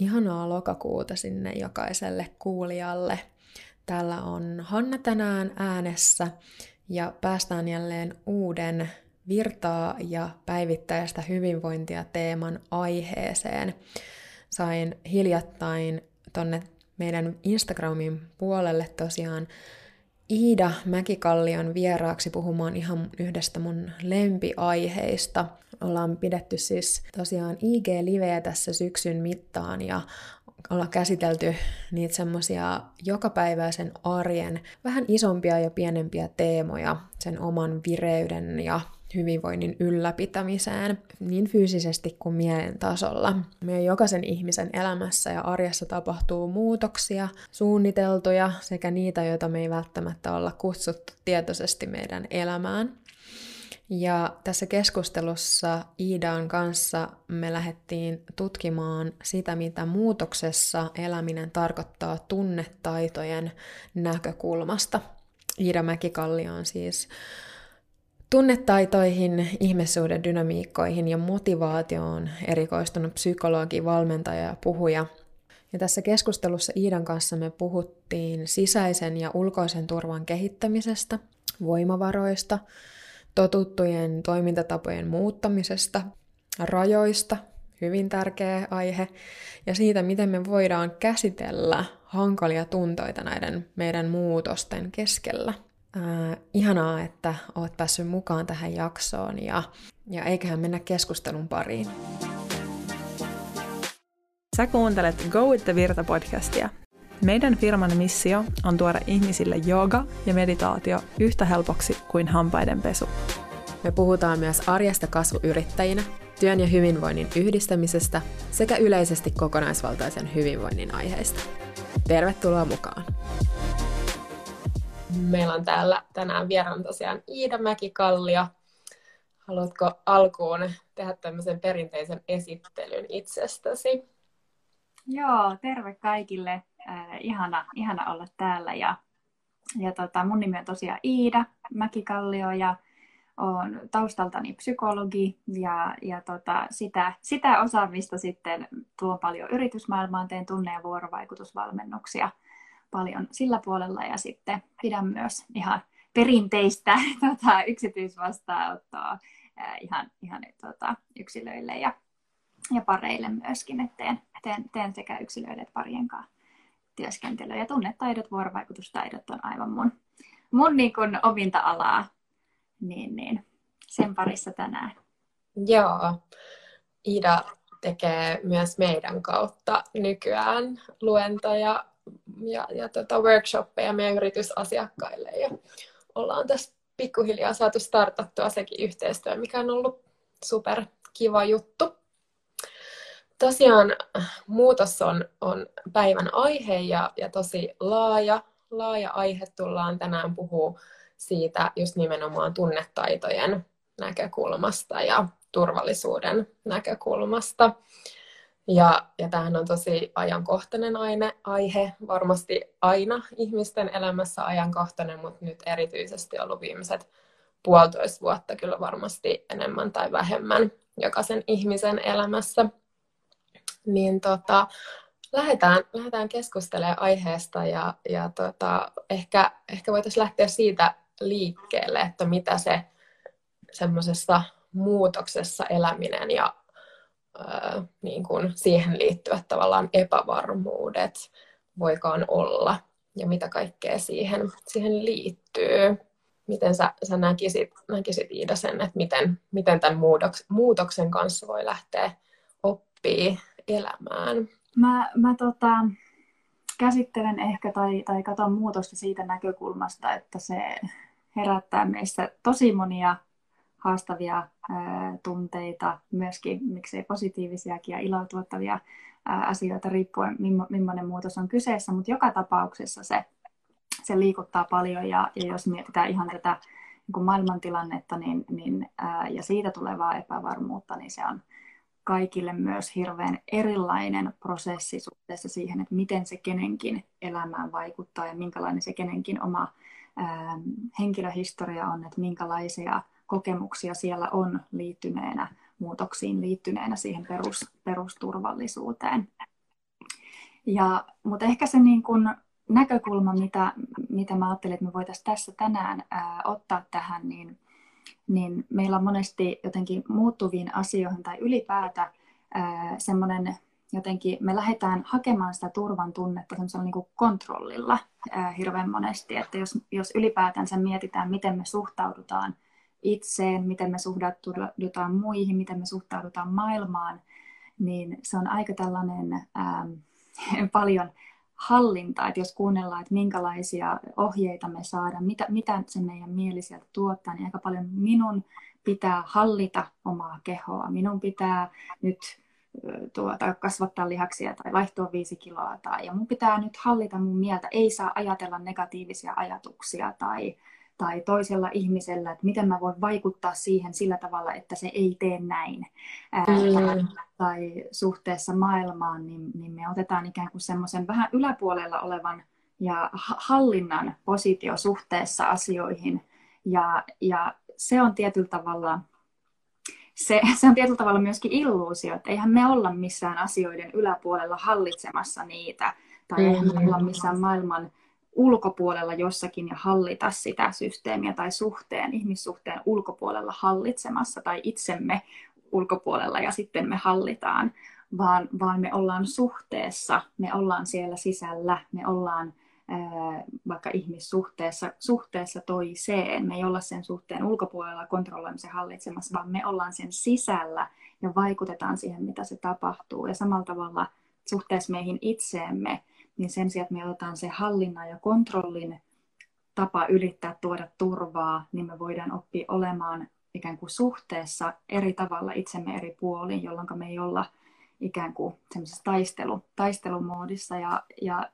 Ihanaa lokakuuta sinne jokaiselle kuulijalle. Täällä on Hanna tänään äänessä ja päästään jälleen uuden virtaa ja päivittäistä hyvinvointia teeman aiheeseen. Sain hiljattain tonne meidän Instagramin puolelle tosiaan Iida Mäkikallion vieraaksi puhumaan ihan yhdestä mun lempiaiheista. Ollaan pidetty siis tosiaan IG-liveä tässä syksyn mittaan ja ollaan käsitelty niitä semmosia jokapäiväisen arjen vähän isompia ja pienempiä teemoja sen oman vireyden ja hyvinvoinnin ylläpitämiseen niin fyysisesti kuin mielen tasolla. Meidän jokaisen ihmisen elämässä ja arjessa tapahtuu muutoksia, suunniteltuja sekä niitä, joita me ei välttämättä olla kutsuttu tietoisesti meidän elämään. Ja tässä keskustelussa Iidan kanssa me lähdettiin tutkimaan sitä, mitä muutoksessa eläminen tarkoittaa tunnetaitojen näkökulmasta. Iida Mäkikalli on siis Tunnetaitoihin, ihmissuuden dynamiikkoihin ja motivaatioon erikoistunut psykologi, valmentaja ja puhuja. Ja tässä keskustelussa Iidan kanssa me puhuttiin sisäisen ja ulkoisen turvan kehittämisestä, voimavaroista, totuttujen toimintatapojen muuttamisesta, rajoista, hyvin tärkeä aihe, ja siitä, miten me voidaan käsitellä hankalia tuntoita näiden meidän muutosten keskellä. Äh, ihanaa, että oot päässyt mukaan tähän jaksoon ja, ja eiköhän mennä keskustelun pariin. Sä kuuntelet Go with the Virta podcastia. Meidän firman missio on tuoda ihmisille yoga ja meditaatio yhtä helpoksi kuin hampaiden pesu. Me puhutaan myös arjesta kasvuyrittäjinä, työn ja hyvinvoinnin yhdistämisestä sekä yleisesti kokonaisvaltaisen hyvinvoinnin aiheista. Tervetuloa mukaan! Meillä on täällä tänään vieraan tosiaan Iida Mäki-Kallio. Haluatko alkuun tehdä tämmöisen perinteisen esittelyn itsestäsi? Joo, terve kaikille. Äh, ihana, ihana olla täällä. Ja, ja tota, mun nimi on tosiaan Iida Mäki-Kallio ja olen taustaltani psykologi. Ja, ja tota, sitä, sitä osaamista sitten tuon paljon yritysmaailmaan, teen tunne- ja vuorovaikutusvalmennuksia – paljon sillä puolella. Ja sitten pidän myös ihan perinteistä tota, yksityisvastaanottoa ää, ihan, ihan tota, yksilöille ja, ja pareille myöskin, että teen, teen, teen sekä yksilöille että parien kanssa työskentelyä. Ja tunnetaidot, vuorovaikutustaidot on aivan mun, mun niin kuin ominta alaa, niin, niin sen parissa tänään. Joo, Ida tekee myös meidän kautta nykyään luentoja ja, ja tota workshoppeja meidän yritysasiakkaille. Ja ollaan tässä pikkuhiljaa saatu startattua sekin yhteistyö, mikä on ollut super kiva juttu. Tosiaan muutos on, on päivän aihe ja, ja tosi laaja, laaja aihe. Tullaan tänään puhua siitä just nimenomaan tunnetaitojen näkökulmasta ja turvallisuuden näkökulmasta. Ja, ja tämähän on tosi ajankohtainen aine, aihe, varmasti aina ihmisten elämässä ajankohtainen, mutta nyt erityisesti ollut viimeiset puolitoista vuotta kyllä varmasti enemmän tai vähemmän jokaisen ihmisen elämässä. Niin tota, lähdetään, lähdetään keskustelemaan aiheesta ja, ja tota, ehkä, ehkä voitaisiin lähteä siitä liikkeelle, että mitä se semmoisessa muutoksessa eläminen ja niin kuin siihen liittyvät tavallaan epävarmuudet voikaan olla ja mitä kaikkea siihen, siihen liittyy. Miten sä, sä näkisit, näkisit Iida sen, että miten, miten tämän muutoksen kanssa voi lähteä oppii elämään? Mä, mä tota, käsittelen ehkä tai, tai katson muutosta siitä näkökulmasta, että se herättää meissä tosi monia haastavia ää, tunteita, myöskin miksei positiivisiakin ja iloa ää, asioita riippuen, millainen muutos on kyseessä, mutta joka tapauksessa se, se liikuttaa paljon ja, ja jos mietitään ihan tätä niin maailmantilannetta niin, niin, ää, ja siitä tulevaa epävarmuutta, niin se on kaikille myös hirveän erilainen prosessi suhteessa siihen, että miten se kenenkin elämään vaikuttaa ja minkälainen se kenenkin oma ää, henkilöhistoria on, että minkälaisia kokemuksia siellä on liittyneenä muutoksiin, liittyneenä siihen perus, perusturvallisuuteen. Ja, mutta ehkä se niin kun näkökulma, mitä, mitä mä ajattelin, että me voitaisiin tässä tänään ää, ottaa tähän, niin, niin meillä on monesti jotenkin muuttuviin asioihin tai ylipäätä semmoinen jotenkin, me lähdetään hakemaan sitä turvan tunnetta semmoisella niin kuin kontrollilla ää, hirveän monesti, että jos, jos ylipäätänsä mietitään, miten me suhtaudutaan itseen, miten me suhtaudutaan muihin, miten me suhtaudutaan maailmaan, niin se on aika tällainen ää, paljon hallintaa, että jos kuunnellaan, että minkälaisia ohjeita me saadaan, mitä, mitä se meidän mieli sieltä tuottaa, niin aika paljon minun pitää hallita omaa kehoa. Minun pitää nyt tuota, kasvattaa lihaksia tai vaihtoa viisi kiloa. Tai, ja mun pitää nyt hallita mun mieltä. Ei saa ajatella negatiivisia ajatuksia tai, tai toisella ihmisellä, että miten mä voin vaikuttaa siihen sillä tavalla, että se ei tee näin. Mm. tai, suhteessa maailmaan, niin, niin me otetaan ikään kuin semmoisen vähän yläpuolella olevan ja hallinnan positio suhteessa asioihin. Ja, ja se on tietyllä tavalla se, se on tietyllä tavalla myöskin illuusio, että eihän me olla missään asioiden yläpuolella hallitsemassa niitä, tai mm-hmm. eihän me olla missään maailman ulkopuolella jossakin ja hallita sitä systeemiä tai suhteen, ihmissuhteen ulkopuolella hallitsemassa tai itsemme ulkopuolella ja sitten me hallitaan, vaan, vaan me ollaan suhteessa, me ollaan siellä sisällä, me ollaan vaikka ihmissuhteessa suhteessa toiseen. Me ei olla sen suhteen ulkopuolella kontrolloimisen hallitsemassa, vaan me ollaan sen sisällä ja vaikutetaan siihen, mitä se tapahtuu. Ja samalla tavalla suhteessa meihin itseemme, niin sen sijaan, että me otetaan se hallinnan ja kontrollin tapa ylittää tuoda turvaa, niin me voidaan oppia olemaan ikään kuin suhteessa eri tavalla itsemme eri puoliin, jolloin me ei olla ikään kuin semmoisessa taistelu, taistelumoodissa. Ja, ja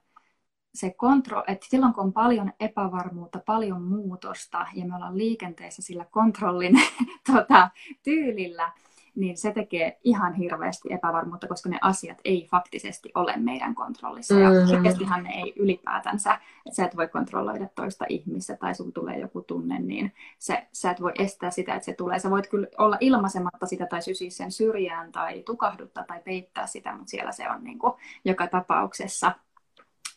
se kontro, että silloin kun on paljon epävarmuutta, paljon muutosta ja me ollaan liikenteessä sillä kontrollin tota, tyylillä, niin se tekee ihan hirveästi epävarmuutta, koska ne asiat ei faktisesti ole meidän kontrollissa. Ja mm-hmm. oikeastihan ne ei ylipäätänsä, että sä et voi kontrolloida toista ihmistä tai sun tulee joku tunne, niin se, sä et voi estää sitä, että se tulee. Sä voit kyllä olla ilmaisematta sitä tai sysiä sen syrjään tai tukahduttaa tai peittää sitä, mutta siellä se on niin kuin joka tapauksessa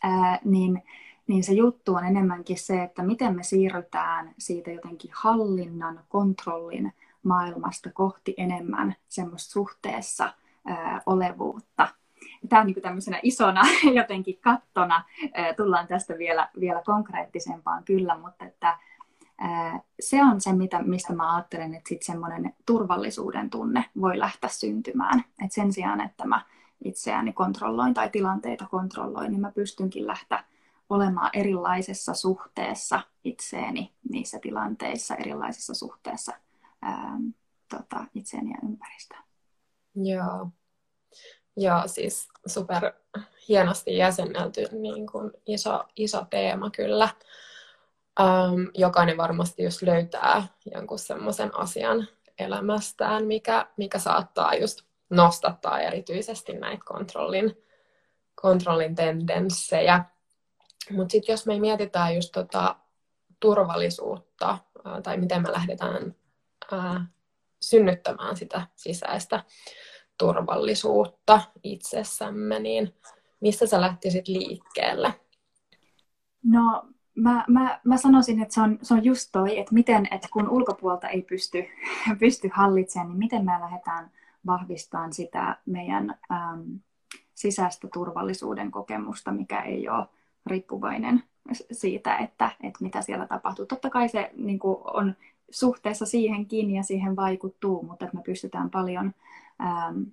ää, niin, niin se juttu on enemmänkin se, että miten me siirrytään siitä jotenkin hallinnan, kontrollin maailmasta kohti enemmän semmoista suhteessa ää, olevuutta. Tämä on niin tämmöisenä isona jotenkin kattona. Ää, tullaan tästä vielä, vielä konkreettisempaan kyllä, mutta että ää, se on se, mitä, mistä mä ajattelen, että sitten semmoinen turvallisuuden tunne voi lähteä syntymään. Et sen sijaan, että mä itseäni kontrolloin tai tilanteita kontrolloin, niin mä pystynkin lähteä olemaan erilaisessa suhteessa itseeni niissä tilanteissa, erilaisissa suhteessa ää, tota, itseeni ja ympäristöön. Joo. Joo, siis super hienosti jäsennelty niin kuin iso, iso teema kyllä. Um, jokainen varmasti just löytää jonkun semmoisen asian elämästään, mikä, mikä saattaa just nostattaa erityisesti näitä kontrollin, kontrollin tendenssejä. Mutta sitten jos me mietitään just tota turvallisuutta ää, tai miten me lähdetään ää, synnyttämään sitä sisäistä turvallisuutta itsessämme, niin mistä sä lähtisit liikkeelle? No mä, mä, mä sanoisin, että se on, se on just toi, että miten, että kun ulkopuolta ei pysty, pysty hallitsemaan, niin miten me lähdetään vahvistaa sitä meidän äm, sisäistä turvallisuuden kokemusta, mikä ei ole riippuvainen siitä, että, että mitä siellä tapahtuu. Totta kai se niin kuin on suhteessa siihenkin ja siihen vaikuttuu, mutta että me pystytään paljon äm,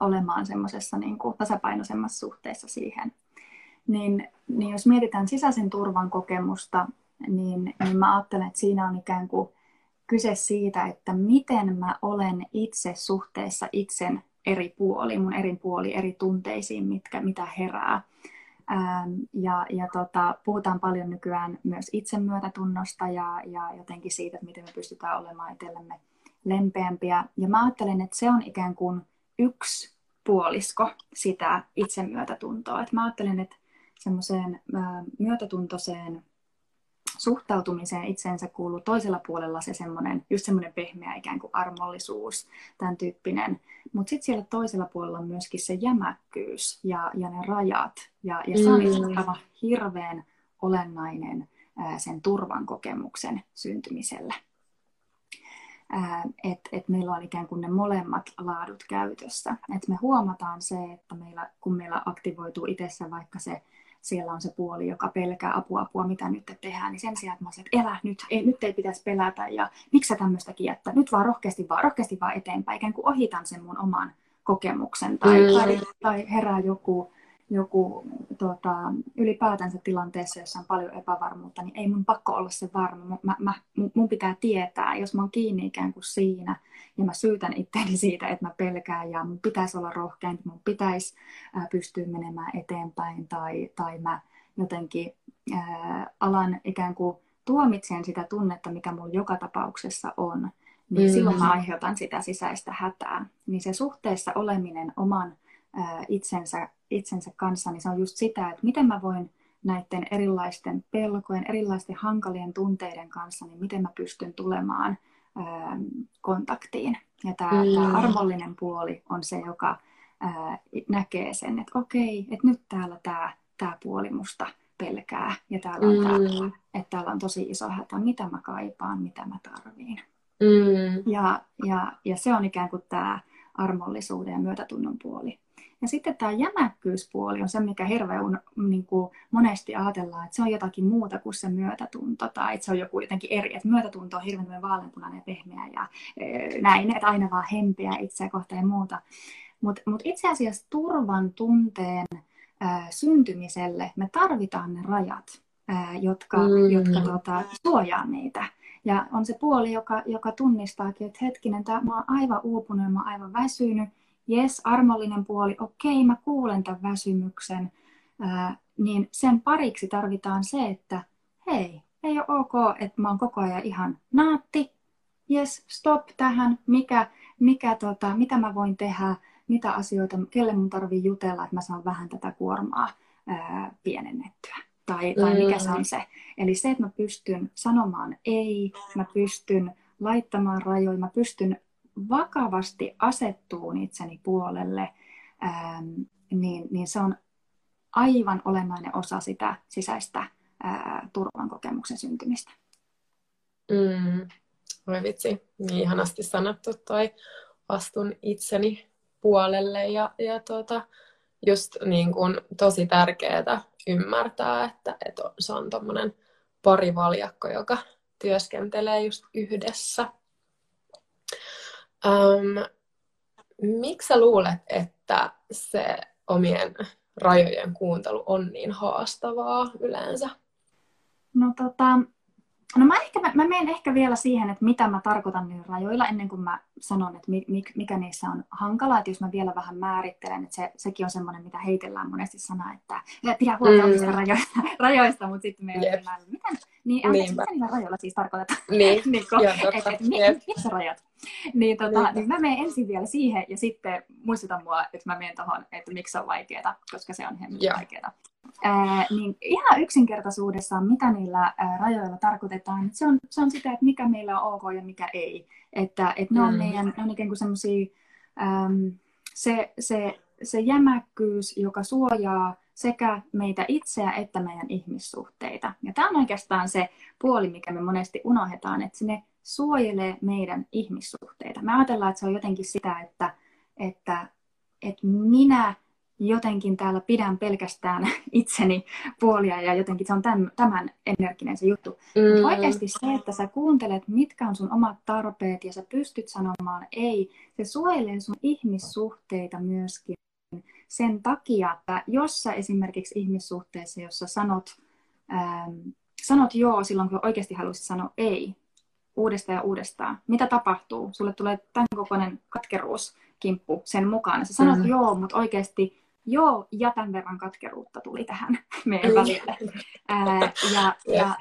olemaan semmoisessa niin kuin tasapainoisemmassa suhteessa siihen. Niin, niin jos mietitään sisäisen turvan kokemusta, niin, niin mä ajattelen, että siinä on ikään kuin kyse siitä, että miten mä olen itse suhteessa itsen eri puoli, mun eri puoli, eri tunteisiin, mitkä, mitä herää. Ähm, ja ja tota, puhutaan paljon nykyään myös itsemyötätunnosta ja, ja jotenkin siitä, että miten me pystytään olemaan itsellemme lempeämpiä. Ja mä ajattelen, että se on ikään kuin yksi puolisko sitä itsemyötätuntoa. Et mä ajattelen, että semmoiseen myötätuntoiseen suhtautumiseen itseensä kuuluu toisella puolella se semmoinen, just semmoinen pehmeä ikään kuin armollisuus, tämän tyyppinen. Mutta sitten siellä toisella puolella on myöskin se jämäkkyys ja, ja ne rajat. Ja, ja se on mm. aivan hirveän olennainen ää, sen turvan kokemuksen syntymiselle. Että et meillä on ikään kuin ne molemmat laadut käytössä. Että me huomataan se, että meillä, kun meillä aktivoituu itsessä vaikka se siellä on se puoli, joka pelkää apua, apua, mitä nyt tehdään, niin sen sijaan, että mä olisin, että elä nyt, ei, nyt ei pitäisi pelätä ja miksi sä tämmöistäkin jättää, nyt vaan rohkeasti vaan, rohkeasti vaan eteenpäin, ikään kuin ohitan sen mun oman kokemuksen tai, mm. tai, tai herää joku joku tota, ylipäätänsä tilanteessa, jossa on paljon epävarmuutta, niin ei mun pakko olla se varma. Mä, mä, mun pitää tietää, jos mä oon kiinni ikään kuin siinä ja mä syytän itteeni siitä, että mä pelkään ja mun pitäisi olla rohkeampi, mun pitäisi ää, pystyä menemään eteenpäin tai, tai mä jotenkin ää, alan ikään kuin tuomitsen sitä tunnetta, mikä mulla joka tapauksessa on, niin mm. silloin mä aiheutan sitä sisäistä hätää. Niin se suhteessa oleminen oman itsensä itsensä kanssa, niin se on just sitä, että miten mä voin näiden erilaisten pelkojen, erilaisten hankalien tunteiden kanssa, niin miten mä pystyn tulemaan ää, kontaktiin. Ja tämä mm. armollinen puoli on se, joka ää, näkee sen, että okei, että nyt täällä tämä tää puoli musta pelkää ja täällä on, mm. tää, että täällä on tosi iso hätä, mitä mä kaipaan, mitä mä tarviin. Mm. Ja, ja, ja se on ikään kuin tämä armollisuuden ja myötätunnon puoli. Ja sitten tämä jämäkkyyspuoli on se, mikä hirveän niin kuin monesti ajatellaan, että se on jotakin muuta kuin se myötätunto tai että se on joku jotenkin eri. Että myötätunto on hirveän vaaleanpunainen ja pehmeä ja e, näin, että aina vaan hempeä itseä kohtaan ja muuta. Mutta mut itse asiassa turvan tunteen ää, syntymiselle me tarvitaan ne rajat, ää, jotka, mm. jotka tota, suojaa niitä. Ja on se puoli, joka, joka tunnistaakin, että hetkinen, tää, mä oon aivan uupunut, mä oon aivan väsynyt, jes, armollinen puoli, okei, mä kuulen tämän väsymyksen, ää, niin sen pariksi tarvitaan se, että hei, ei ole ok, että mä oon koko ajan ihan naatti, jes, stop tähän, mikä, mikä tota, mitä mä voin tehdä, mitä asioita, kelle mun tarvii jutella, että mä saan vähän tätä kuormaa ää, pienennettyä. Tai, tai mikä se on mm. se. Eli se, että mä pystyn sanomaan ei, mä pystyn laittamaan rajoja, mä pystyn vakavasti asettuu itseni puolelle, ähm, niin, niin se on aivan olennainen osa sitä sisäistä ää, turvan kokemuksen syntymistä. Mm. Oi vitsi, niin ihanasti sanottu toi astun itseni puolelle ja, ja tuota, just niin kuin tosi tärkeää ymmärtää, että, että se on tuommoinen parivaljakko, joka työskentelee just yhdessä. Um, miksi sä luulet, että se omien rajojen kuuntelu on niin haastavaa yleensä? No tota, No mä, ehkä, mä, mä menen ehkä vielä siihen, että mitä mä tarkoitan niillä rajoilla ennen kuin mä sanon, että mi, mikä niissä on hankalaa. Että jos mä vielä vähän määrittelen, että se, sekin on semmoinen, mitä heitellään monesti sana, että pidä huolta mm. rajoista, rajoista, mutta sitten me yep. mitä, niin, älä, mitä niillä rajoilla siis tarkoitetaan? Niin, niin että et, mi, yep. mitkä rajat? Niin, tota, niin mä menen ensin vielä siihen ja sitten muistutan mua, että mä menen tuohon, että miksi se on vaikeaa, koska se on hemmin vaikeaa. Ää, niin ihan yksinkertaisuudessaan, mitä niillä ää, rajoilla tarkoitetaan, se on, se on sitä, että mikä meillä on ok ja mikä ei. Että, että ne on mm. meidän, ne on ikään kuin semmosia, se, se, se jämäkkyys, joka suojaa sekä meitä itseä että meidän ihmissuhteita. Ja tämä on oikeastaan se puoli, mikä me monesti unohdetaan, että ne suojelee meidän ihmissuhteita. Me ajatellaan, että se on jotenkin sitä, että, että, että minä jotenkin täällä pidän pelkästään itseni puolia ja jotenkin se on tämän, tämän energinen se juttu. Mm. oikeasti se, että sä kuuntelet, mitkä on sun omat tarpeet ja sä pystyt sanomaan ei, se suojelee sun ihmissuhteita myöskin sen takia, että jos sä esimerkiksi ihmissuhteessa, jossa sanot, ähm, sanot joo silloin, kun oikeasti haluaisit sanoa ei, uudestaan ja uudestaan, mitä tapahtuu? Sulle tulee tämän kokoinen katkeruuskimppu sen mukaan. Sä sanot mm. joo, mutta oikeasti joo, ja tämän verran katkeruutta tuli tähän meidän välille. Ää, ja, ja,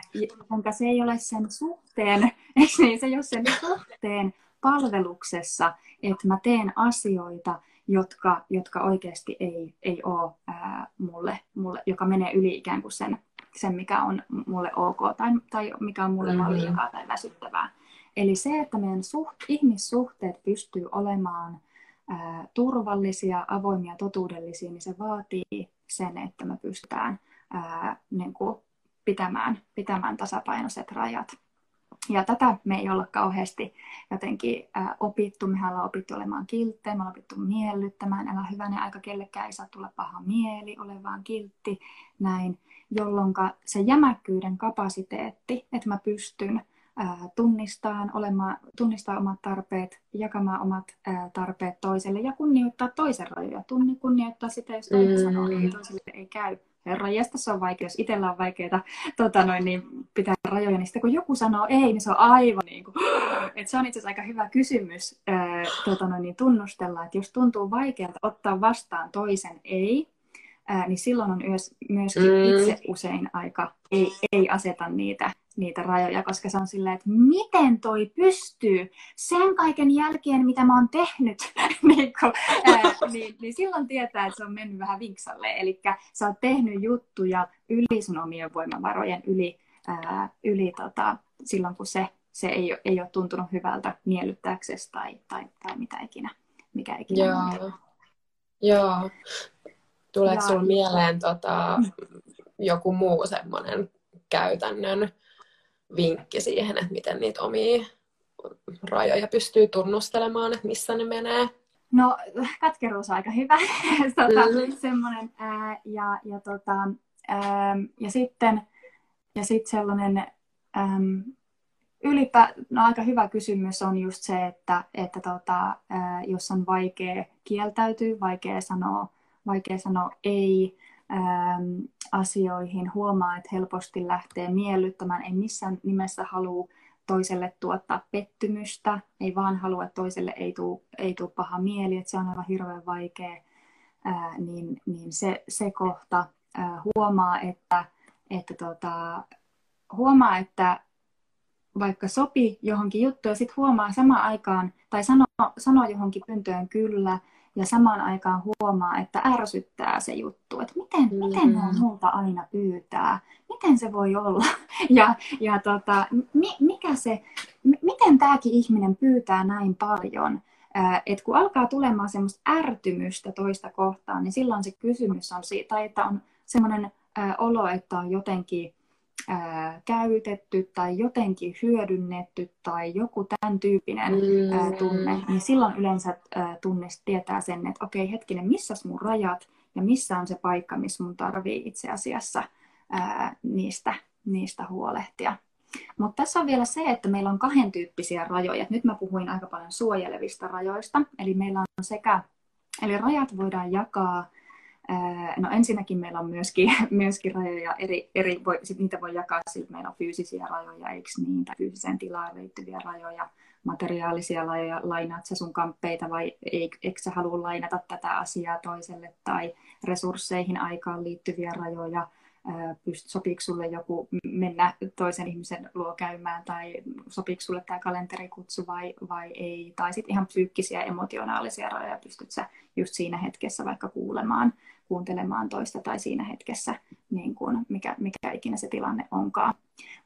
ja se ei ole sen suhteen, niin, se ei ole sen suhteen palveluksessa, että mä teen asioita, jotka, jotka oikeasti ei, ei ole ää, mulle, mulle, joka menee yli ikään kuin sen sen mikä on mulle ok tai, tai mikä on mulle mm-hmm. liikaa tai väsyttävää. Eli se, että meidän suht, ihmissuhteet pystyy olemaan ää, turvallisia, avoimia, totuudellisia, niin se vaatii sen, että me pystytään ää, niin kuin pitämään, pitämään tasapainoiset rajat. Ja tätä me ei olla kauheasti jotenkin ää, opittu. Mehän ollaan opittu olemaan kilttejä, me ollaan opittu miellyttämään, älä hyvänen aika kellekään ei saa tulla paha mieli, ole vaan kiltti, näin. Jolloin se jämäkkyyden kapasiteetti, että mä pystyn tunnistaan, olemaan, tunnistaa omat tarpeet, jakamaan omat ää, tarpeet toiselle ja kunnioittaa toisen rajoja. Tunni kunnioittaa sitä, jos toinen mm. sanoo, ei toiselle ei käy. Herra, se on vaikea, jos itsellä on vaikeaa tota noin, niin pitää rajoja, niin sitten kun joku sanoo ei, niin se on aivan niin kuin, että se on itse asiassa aika hyvä kysymys ää, tota noin, niin tunnustella, että jos tuntuu vaikealta ottaa vastaan toisen ei, ää, niin silloin on myös, myöskin mm. itse usein aika ei, ei aseta niitä niitä rajoja, koska se on silleen, että miten toi pystyy sen kaiken jälkeen, mitä mä oon tehnyt, niin, kun, ää, niin, niin silloin tietää, että se on mennyt vähän vinksalle. Eli sä oot tehnyt juttuja yli sun omien voimavarojen, yli, ää, yli tota, silloin, kun se, se ei, ei ole tuntunut hyvältä miellyttääksesi tai, tai, tai mitä ikinä, mikä ikinä Joo. On. Joo. Tuleeko sinulle mieleen tota, joku muu semmoinen käytännön vinkki siihen, että miten niitä omia rajoja pystyy tunnustelemaan, että missä ne menee? No, katkeruus on aika hyvä. tota, mm-hmm. semmoinen, ää, ja, ja, tota, ää, ja sitten ja sit sellainen äm, ylipä, no aika hyvä kysymys on just se, että, että tota, ää, jos on vaikea kieltäytyä, vaikea sanoa, vaikea sanoa ei, asioihin, huomaa, että helposti lähtee miellyttämään, ei missään nimessä halua toiselle tuottaa pettymystä, ei vaan halua, että toiselle ei tule ei tuu paha mieli, että se on aivan hirveän vaikea, ää, niin, niin se, se kohta ää, huomaa, että, että tota, huomaa, että vaikka sopi johonkin juttuun ja sitten huomaa samaan aikaan, tai sanoo, sanoo johonkin pyyntöön kyllä, ja samaan aikaan huomaa, että ärsyttää se juttu, että miten, mm. miten on multa aina pyytää, miten se voi olla, ja, ja tota, mi, mikä se, miten tämäkin ihminen pyytää näin paljon, että kun alkaa tulemaan semmoista ärtymystä toista kohtaan, niin silloin se kysymys on siitä, tai että on semmoinen olo, että on jotenkin ää, käytetty tai jotenkin hyödynnetty tai joku tämän tyyppinen ää, mm. tunne, niin silloin yleensä ää, tunne tietää sen, että okei hetkinen, missä mun rajat ja missä on se paikka, missä mun tarvii itse asiassa ää, niistä, niistä huolehtia. Mutta tässä on vielä se, että meillä on kahden tyyppisiä rajoja. Nyt mä puhuin aika paljon suojelevista rajoista. Eli meillä on sekä, eli rajat voidaan jakaa No ensinnäkin meillä on myöskin, myöskin rajoja, eri, eri voi, sit niitä voi jakaa sillä, meillä on fyysisiä rajoja, eikö niin, tai fyysiseen tilaan liittyviä rajoja, materiaalisia rajoja, lainaat sä sun kamppeita vai eikö sä halua lainata tätä asiaa toiselle, tai resursseihin aikaan liittyviä rajoja, sopiiko sulle joku mennä toisen ihmisen luo käymään tai sopiiko sulle tämä kalenterikutsu vai, vai ei. Tai sitten ihan psyykkisiä, emotionaalisia rajoja pystyt sä just siinä hetkessä vaikka kuulemaan, kuuntelemaan toista tai siinä hetkessä, niin kun, mikä, mikä ikinä se tilanne onkaan.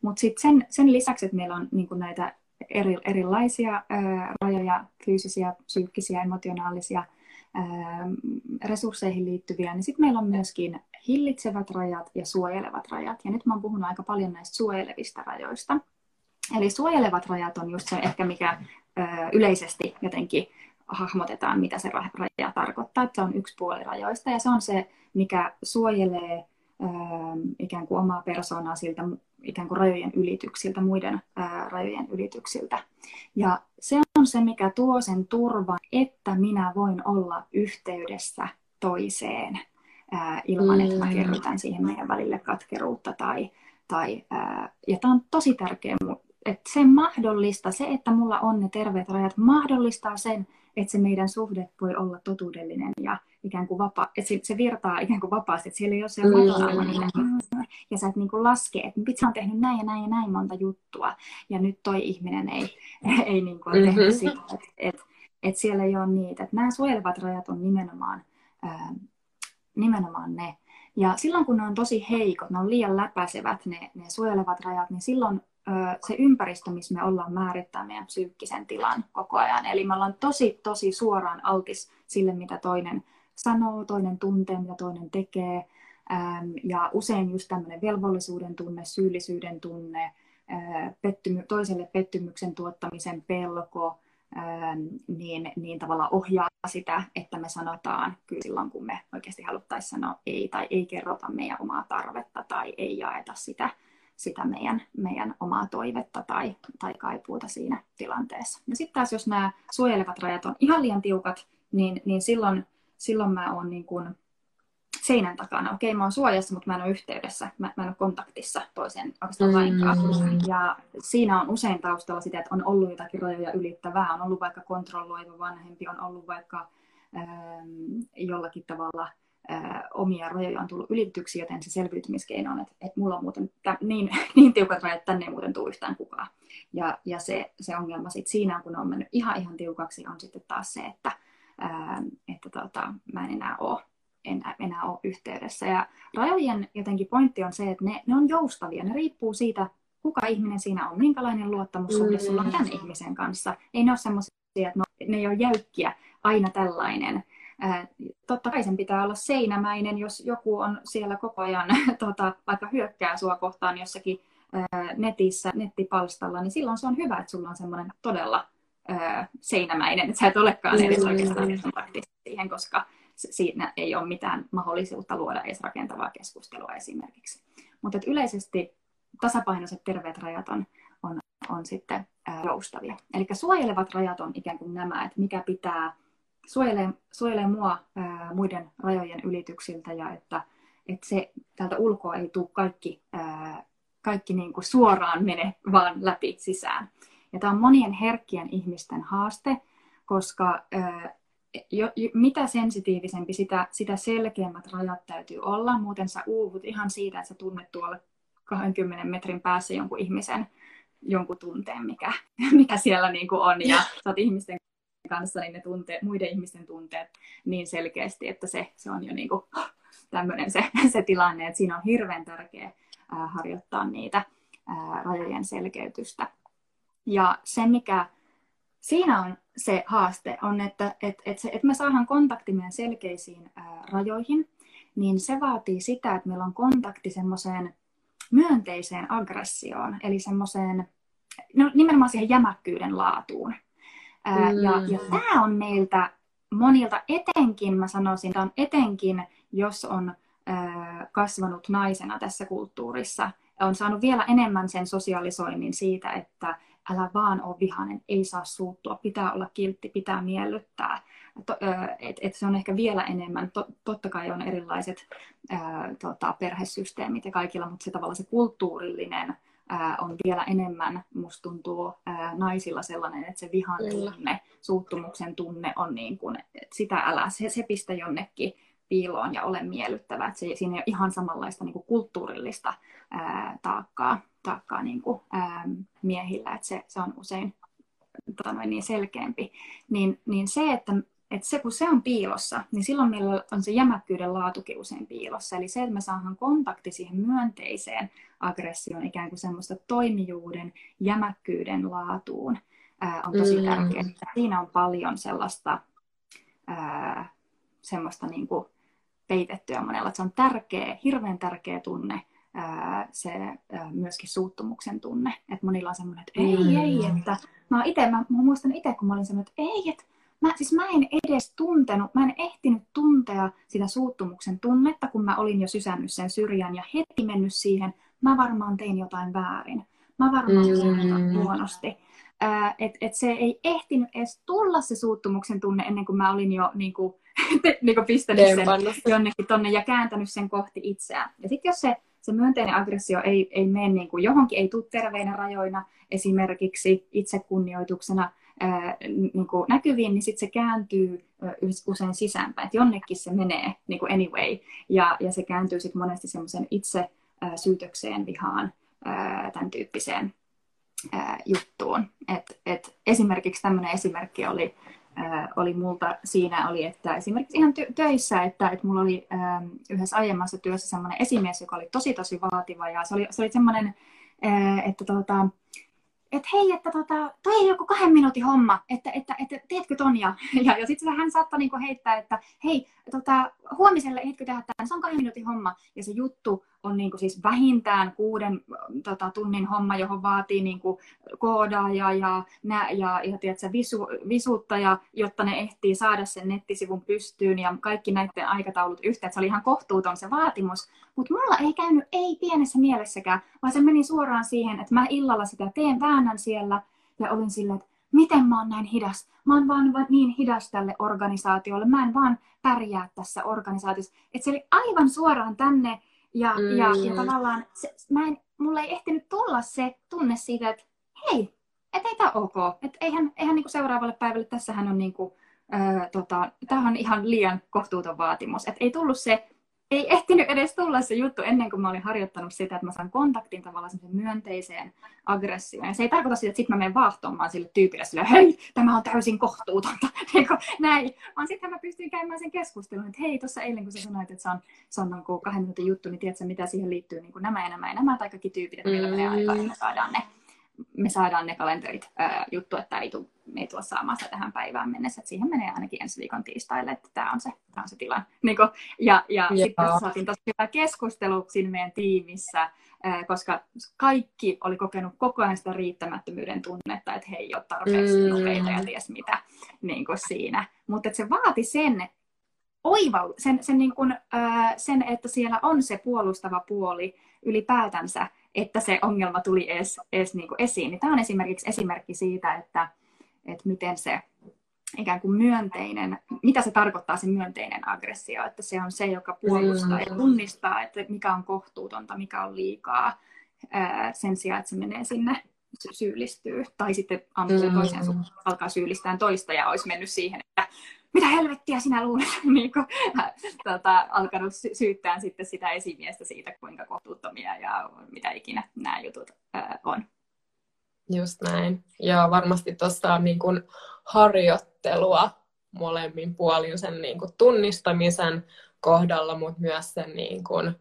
Mutta sitten sen, sen lisäksi, että meillä on niin näitä eri, erilaisia ää, rajoja, fyysisiä, psyykkisiä, emotionaalisia, resursseihin liittyviä, niin sitten meillä on myöskin hillitsevät rajat ja suojelevat rajat. Ja nyt mä oon puhunut aika paljon näistä suojelevista rajoista. Eli suojelevat rajat on just se ehkä, mikä ö, yleisesti jotenkin hahmotetaan, mitä se raja tarkoittaa. Että se on yksi puoli rajoista ja se on se, mikä suojelee ö, ikään kuin omaa persoonaa siltä ikään kuin rajojen ylityksiltä, muiden ää, rajojen ylityksiltä. Ja se on se, mikä tuo sen turvan, että minä voin olla yhteydessä toiseen ää, ilman, mm. että mä mm. kerrytän siihen meidän välille katkeruutta. Tai, tai, ää, ja tämä on tosi tärkeä, että se mahdollista, se, että mulla on ne terveet rajat, mahdollistaa sen, että se meidän suhde voi olla totuudellinen ja ikään kuin vapaa, että se, se virtaa ikään kuin vapaasti, että siellä ei ole se mm. ja sä et niin kuin laske, että pitää on tehnyt näin ja näin ja näin monta juttua, ja nyt toi ihminen ei, ei niin kuin mm-hmm. tehnyt sitä, että et, et siellä ei ole niitä. Että nämä suojelevat rajat on nimenomaan, ää, nimenomaan ne, Ja silloin kun ne on tosi heikot, ne on liian läpäisevät ne, ne suojelevat rajat, niin silloin se ympäristö, missä me ollaan määrittää meidän psyykkisen tilan koko ajan. Eli me ollaan tosi, tosi suoraan altis sille, mitä toinen sanoo, toinen tuntee, mitä toinen tekee. Ja usein just tämmöinen velvollisuuden tunne, syyllisyyden tunne, pettymy- toiselle pettymyksen tuottamisen pelko, niin, niin tavallaan ohjaa sitä, että me sanotaan kyllä silloin, kun me oikeasti haluttaisiin sanoa ei tai ei kerrota meidän omaa tarvetta tai ei jaeta sitä, sitä meidän, meidän omaa toivetta tai, tai kaipuuta siinä tilanteessa. Ja sitten taas, jos nämä suojelevat rajat on ihan liian tiukat, niin, niin silloin, silloin mä oon niin kuin seinän takana. Okei, mä oon suojassa, mutta mä en ole yhteydessä. Mä, mä en ole kontaktissa toiseen oikeastaan mm. lainkaan. Ja siinä on usein taustalla sitä, että on ollut jotakin rajoja ylittävää. On ollut vaikka kontrolloiva vanhempi, on ollut vaikka ähm, jollakin tavalla äh, omia rajoja on tullut ylityksi, joten se selviytymiskeino on, että, että mulla on muuten tä, niin, niin tiukat rajat, että tänne ei muuten tule yhtään kukaan. Ja, ja se, se ongelma sitten siinä, kun on mennyt ihan ihan tiukaksi, on sitten taas se, että, ää, että tota, mä en enää ole enää, enää ole yhteydessä. Ja rajojen jotenkin pointti on se, että ne, ne on joustavia. Ne riippuu siitä, kuka ihminen siinä on, minkälainen luottamussuhde mm. sulla on tämän ihmisen kanssa. Ei ne ole semmoisia, että ne, ne ei ole jäykkiä, aina tällainen. Ää, totta kai sen pitää olla seinämäinen, jos joku on siellä koko ajan tota, vaikka hyökkää sua kohtaan jossakin ää, netissä, nettipalstalla, niin silloin se on hyvä, että sulla on semmoinen todella ää, seinämäinen, että sä et olekaan edes mm. oikeastaan kontaktissa siihen, koska siinä ei ole mitään mahdollisuutta luoda edes rakentavaa keskustelua esimerkiksi. Mutta yleisesti tasapainoiset terveet rajat on, on, on sitten joustavia. Eli suojelevat rajat on ikään kuin nämä, että mikä pitää suojelee, suojelee mua ää, muiden rajojen ylityksiltä ja että, että se täältä ulkoa ei tule kaikki, ää, kaikki niin kuin suoraan mene vaan läpi sisään. Ja tämä on monien herkkien ihmisten haaste, koska ää, jo, jo, mitä sensitiivisempi, sitä, sitä selkeämmät rajat täytyy olla. Muuten sä uuvut ihan siitä, että sä tunnet tuolla 20 metrin päässä jonkun ihmisen jonkun tunteen, mikä, mikä siellä niin kuin on. Ja sä oot ihmisten kanssa, niin ne tuntee, muiden ihmisten tunteet niin selkeästi, että se, se on jo niin kuin tämmöinen se, se tilanne, että siinä on hirveän tärkeää ää, harjoittaa niitä ää, rajojen selkeytystä. Ja se, mikä siinä on se haaste, on, että et, et se, et me saadaan kontakti meidän selkeisiin ää, rajoihin, niin se vaatii sitä, että meillä on kontakti semmoiseen myönteiseen aggressioon, eli semmoiseen, no, nimenomaan siihen jämäkkyyden laatuun. Ää, mm. Ja, ja tämä on meiltä monilta etenkin, mä sanoisin, tämä on etenkin, jos on ää, kasvanut naisena tässä kulttuurissa, on saanut vielä enemmän sen sosialisoinnin siitä, että älä vaan ole vihainen, ei saa suuttua, pitää olla kiltti, pitää miellyttää. Et, et se on ehkä vielä enemmän, totta kai on erilaiset ää, tota, perhesysteemit ja kaikilla, mutta se tavallaan se kulttuurillinen ää, on vielä enemmän, musta tuntuu ää, naisilla sellainen, että se vihan tunne, suuttumuksen tunne on niin kuin, että sitä älä, se, se pistä jonnekin piiloon ja ole miellyttävä. Että se, siinä ei ole ihan samanlaista niin kuin kulttuurillista ää, taakkaa taakkaa niin kuin, ää, miehillä, että se, se on usein tota noin, niin selkeämpi, niin, niin se, että, että se kun se on piilossa, niin silloin meillä on se jämäkkyyden laatukin usein piilossa. Eli se, että me saadaan kontakti siihen myönteiseen aggressioon, ikään kuin semmoista toimijuuden, jämäkkyyden laatuun, ää, on tosi mm. tärkeää. Siinä on paljon sellaista ää, semmoista niin kuin peitettyä monella. Että se on tärkeä, hirveän tärkeä tunne se myöskin suuttumuksen tunne. Että monilla on semmoinen, että ei, mm. ei, että mä, ite, mä, mä muistan itse, kun mä olin semmoinen, että ei, että mä, siis mä en edes tuntenut, mä en ehtinyt tuntea sitä suuttumuksen tunnetta, kun mä olin jo sysännyt sen syrjään ja heti mennyt siihen, mä varmaan tein jotain väärin. Mä varmaan mm. jotain huonosti. Että et se ei ehtinyt edes tulla se suuttumuksen tunne ennen kuin mä olin jo niin kuin, niin kuin pistänyt sen jonnekin tonne ja kääntänyt sen kohti itseään. Ja sitten jos se se myönteinen aggressio ei, ei mene niin kuin johonkin, ei tule terveinä rajoina esimerkiksi itsekunnioituksena ää, niin kuin näkyviin, niin sitten se kääntyy usein sisäänpäin, että jonnekin se menee niin kuin anyway, ja, ja se kääntyy sitten monesti semmoisen itse syytökseen, vihaan, tämän tyyppiseen juttuun. Et, et esimerkiksi tämmöinen esimerkki oli oli multa. Siinä oli, että esimerkiksi ihan töissä, että, että mulla oli yhdessä aiemmassa työssä semmoinen esimies, joka oli tosi tosi vaativa. Ja se oli, se oli semmoinen, että tota, että hei, että tota, toi ei joku kahden minuutin homma, että, että, että teetkö ton? Ja, ja, ja sitten hän saattaa niinku heittää, että hei, tota, huomiselle etkö tehdä tämän, se on kahden minuutin homma. Ja se juttu on niin kuin siis vähintään kuuden tota, tunnin homma, johon vaatii niin kuin koodaaja ja, nä, ja, ja tiedätkö, visu, visuuttaja, jotta ne ehtii saada sen nettisivun pystyyn ja kaikki näiden aikataulut yhteen. Se oli ihan kohtuuton se vaatimus, mutta mulla ei käynyt ei pienessä mielessäkään, vaan se meni suoraan siihen, että mä illalla sitä teen, väännän siellä ja olin silleen, että miten mä oon näin hidas. Mä oon vaan niin hidas tälle organisaatiolle. Mä en vaan pärjää tässä organisaatiossa. Että se oli aivan suoraan tänne ja, mm. ja, ja tavallaan se, mä en, mulle ei ehtinyt tulla se tunne siitä, että hei, että ei tämä ok. Että eihän, eihän niinku seuraavalle päivälle, tässähän on niinku, ää, tota, tämä on ihan liian kohtuuton vaatimus. Että ei tullut se ei ehtinyt edes tulla se juttu ennen kuin mä olin harjoittanut sitä, että mä saan kontaktin tavallaan myönteiseen aggressioon. Ja se ei tarkoita sitä, että sitten mä menen vaahtomaan sille tyypille sille, hei, tämä on täysin kohtuutonta. niin näin. Vaan sitten mä pystyn käymään sen keskustelun, että hei, tuossa eilen kun sä sanoit, että se on, se on niin kahden minuutin juttu, niin tiedätkö mitä siihen liittyy niin kuin nämä ja nämä ja nämä, tai kaikki tyypit, että meillä menee aikaa, että saadaan ne me saadaan ne kalenterit ää, juttu, että ei, tule, me ei tulla saamaan sitä tähän päivään mennessä. että siihen menee ainakin ensi viikon tiistaille, että tämä on se, tämä on se tilanne. Niin kuin, ja ja sitten saatiin tosi hyvä keskustelu siinä meidän tiimissä, ää, koska kaikki oli kokenut koko ajan sitä riittämättömyyden tunnetta, että he ei ole tarpeeksi mm. nopeita ja ties mitä niin siinä. Mutta se vaati sen, oival, sen, sen, niin kuin, ää, sen, että siellä on se puolustava puoli ylipäätänsä, että se ongelma tuli edes, edes niin kuin esiin. Niin tämä on esimerkiksi esimerkki siitä, että, että miten se ikään kuin myönteinen, mitä se tarkoittaa se myönteinen aggressio, että se on se, joka puolustaa ja tunnistaa, että mikä on kohtuutonta, mikä on liikaa, sen sijaan, että se menee sinne syyllistyy. Tai sitten ampuu mm. toisen alkaa syyllistää toista ja olisi mennyt siihen, että mitä helvettiä sinä luulet, niin kuin, tota, alkanut sy- syyttää sitten sitä esimiestä siitä, kuinka kohtuuttomia ja mitä ikinä nämä jutut ää, on. Just näin. Ja varmasti tuossa on niin kuin harjoittelua molemmin puolin sen niin kuin tunnistamisen kohdalla, mutta myös sen niin kuin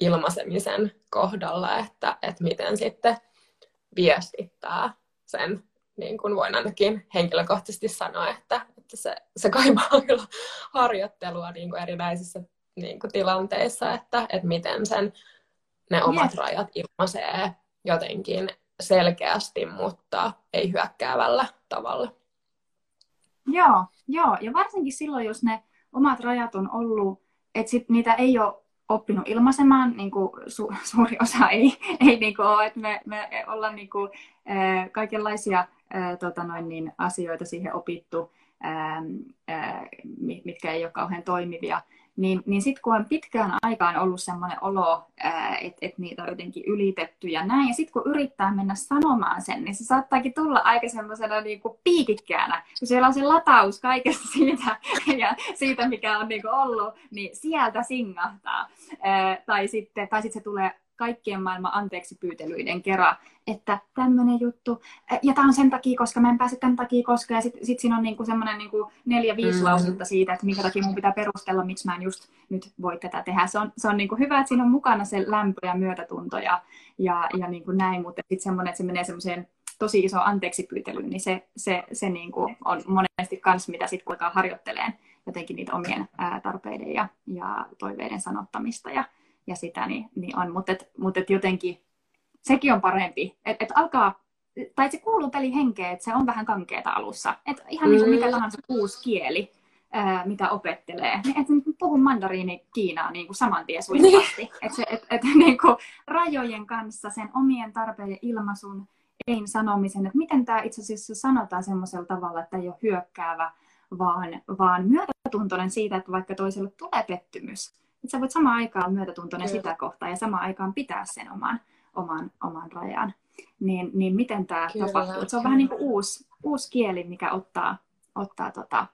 ilmaisemisen kohdalla, että, että miten sitten viestittää sen, niin kuin voin ainakin henkilökohtaisesti sanoa, että, että se, se kaipaa kyllä harjoittelua niin kuin erinäisissä niin kuin tilanteissa, että, että miten sen ne omat yes. rajat ilmaisee jotenkin selkeästi, mutta ei hyökkäävällä tavalla. Joo, joo, ja varsinkin silloin, jos ne omat rajat on ollut, että sit niitä ei ole oppinut ilmaisemaan, niin kuin su, suuri osa ei, ei niin kuin ole, että me, me ollaan niin kuin, äh, kaikenlaisia äh, tota noin, niin, asioita siihen opittu, mitkä ei ole kauhean toimivia, niin, niin sitten kun on pitkään aikaan ollut sellainen olo, että et niitä on jotenkin ylitetty ja näin, ja sitten kun yrittää mennä sanomaan sen, niin se saattaakin tulla aika semmoisena niin kuin piikikkäänä, kun siellä on se lataus kaikesta siitä, ja siitä mikä on niin kuin ollut, niin sieltä singahtaa. Ää, tai sitten tai sit se tulee kaikkien maailman anteeksi pyytelyiden kerran, että tämmöinen juttu, ja tämä on sen takia, koska mä en pääse tämän takia koska, ja sitten sit siinä on niinku semmoinen niinku neljä-viisi mm. lausetta siitä, että minkä takia mun pitää perustella, miksi mä en just nyt voi tätä tehdä. Se on, se on niinku hyvä, että siinä on mukana se lämpö ja myötätunto ja, ja, ja niinku näin, mutta sitten semmoinen, että se menee semmoiseen tosi iso anteeksi pyytelyyn, niin se, se, se niinku on monesti kans, mitä sitten kun harjoittelee jotenkin niitä omien ää, tarpeiden ja, ja toiveiden sanottamista ja, ja sitä, niin, niin on. Mutta et, mut et jotenkin sekin on parempi. Että et alkaa, tai se kuuluu pelin henkeen, että se on vähän kankeeta alussa. Et ihan niin kuin mikä mm. tahansa uusi kieli, ää, mitä opettelee. Niin et puhu mandariini Kiinaa niin kuin saman tien sujuvasti. Niin. että et, et, niin kuin rajojen kanssa sen omien tarpeiden ilmaisun, ei sanomisen, että miten tämä itse asiassa sanotaan semmoisella tavalla, että ei ole hyökkäävä, vaan, vaan myötätuntoinen siitä, että vaikka toiselle tulee pettymys, että sä voit samaan aikaan myötätuntoinen Kyllä. sitä kohtaa ja samaan aikaan pitää sen oman, oman, oman rajan. Niin, niin miten tämä tapahtuu? Et se on vähän niin kuin uusi, uusi kieli, mikä ottaa, ottaa tota,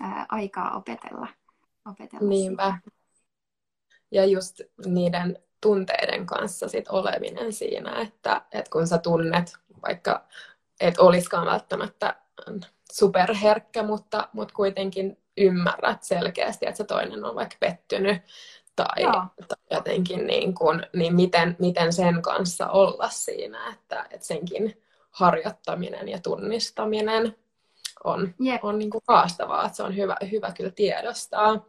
ää, aikaa opetella. opetella Niinpä. Sitä. Ja just niiden tunteiden kanssa sit oleminen siinä, että, että kun sä tunnet, vaikka et olisikaan välttämättä superherkkä, mutta, mutta kuitenkin ymmärrät selkeästi, että se toinen on vaikka pettynyt tai, tai jotenkin niin, kuin, niin miten, miten sen kanssa olla siinä, että, että senkin harjoittaminen ja tunnistaminen on, yep. on niin kuin haastavaa, että se on hyvä, hyvä kyllä tiedostaa.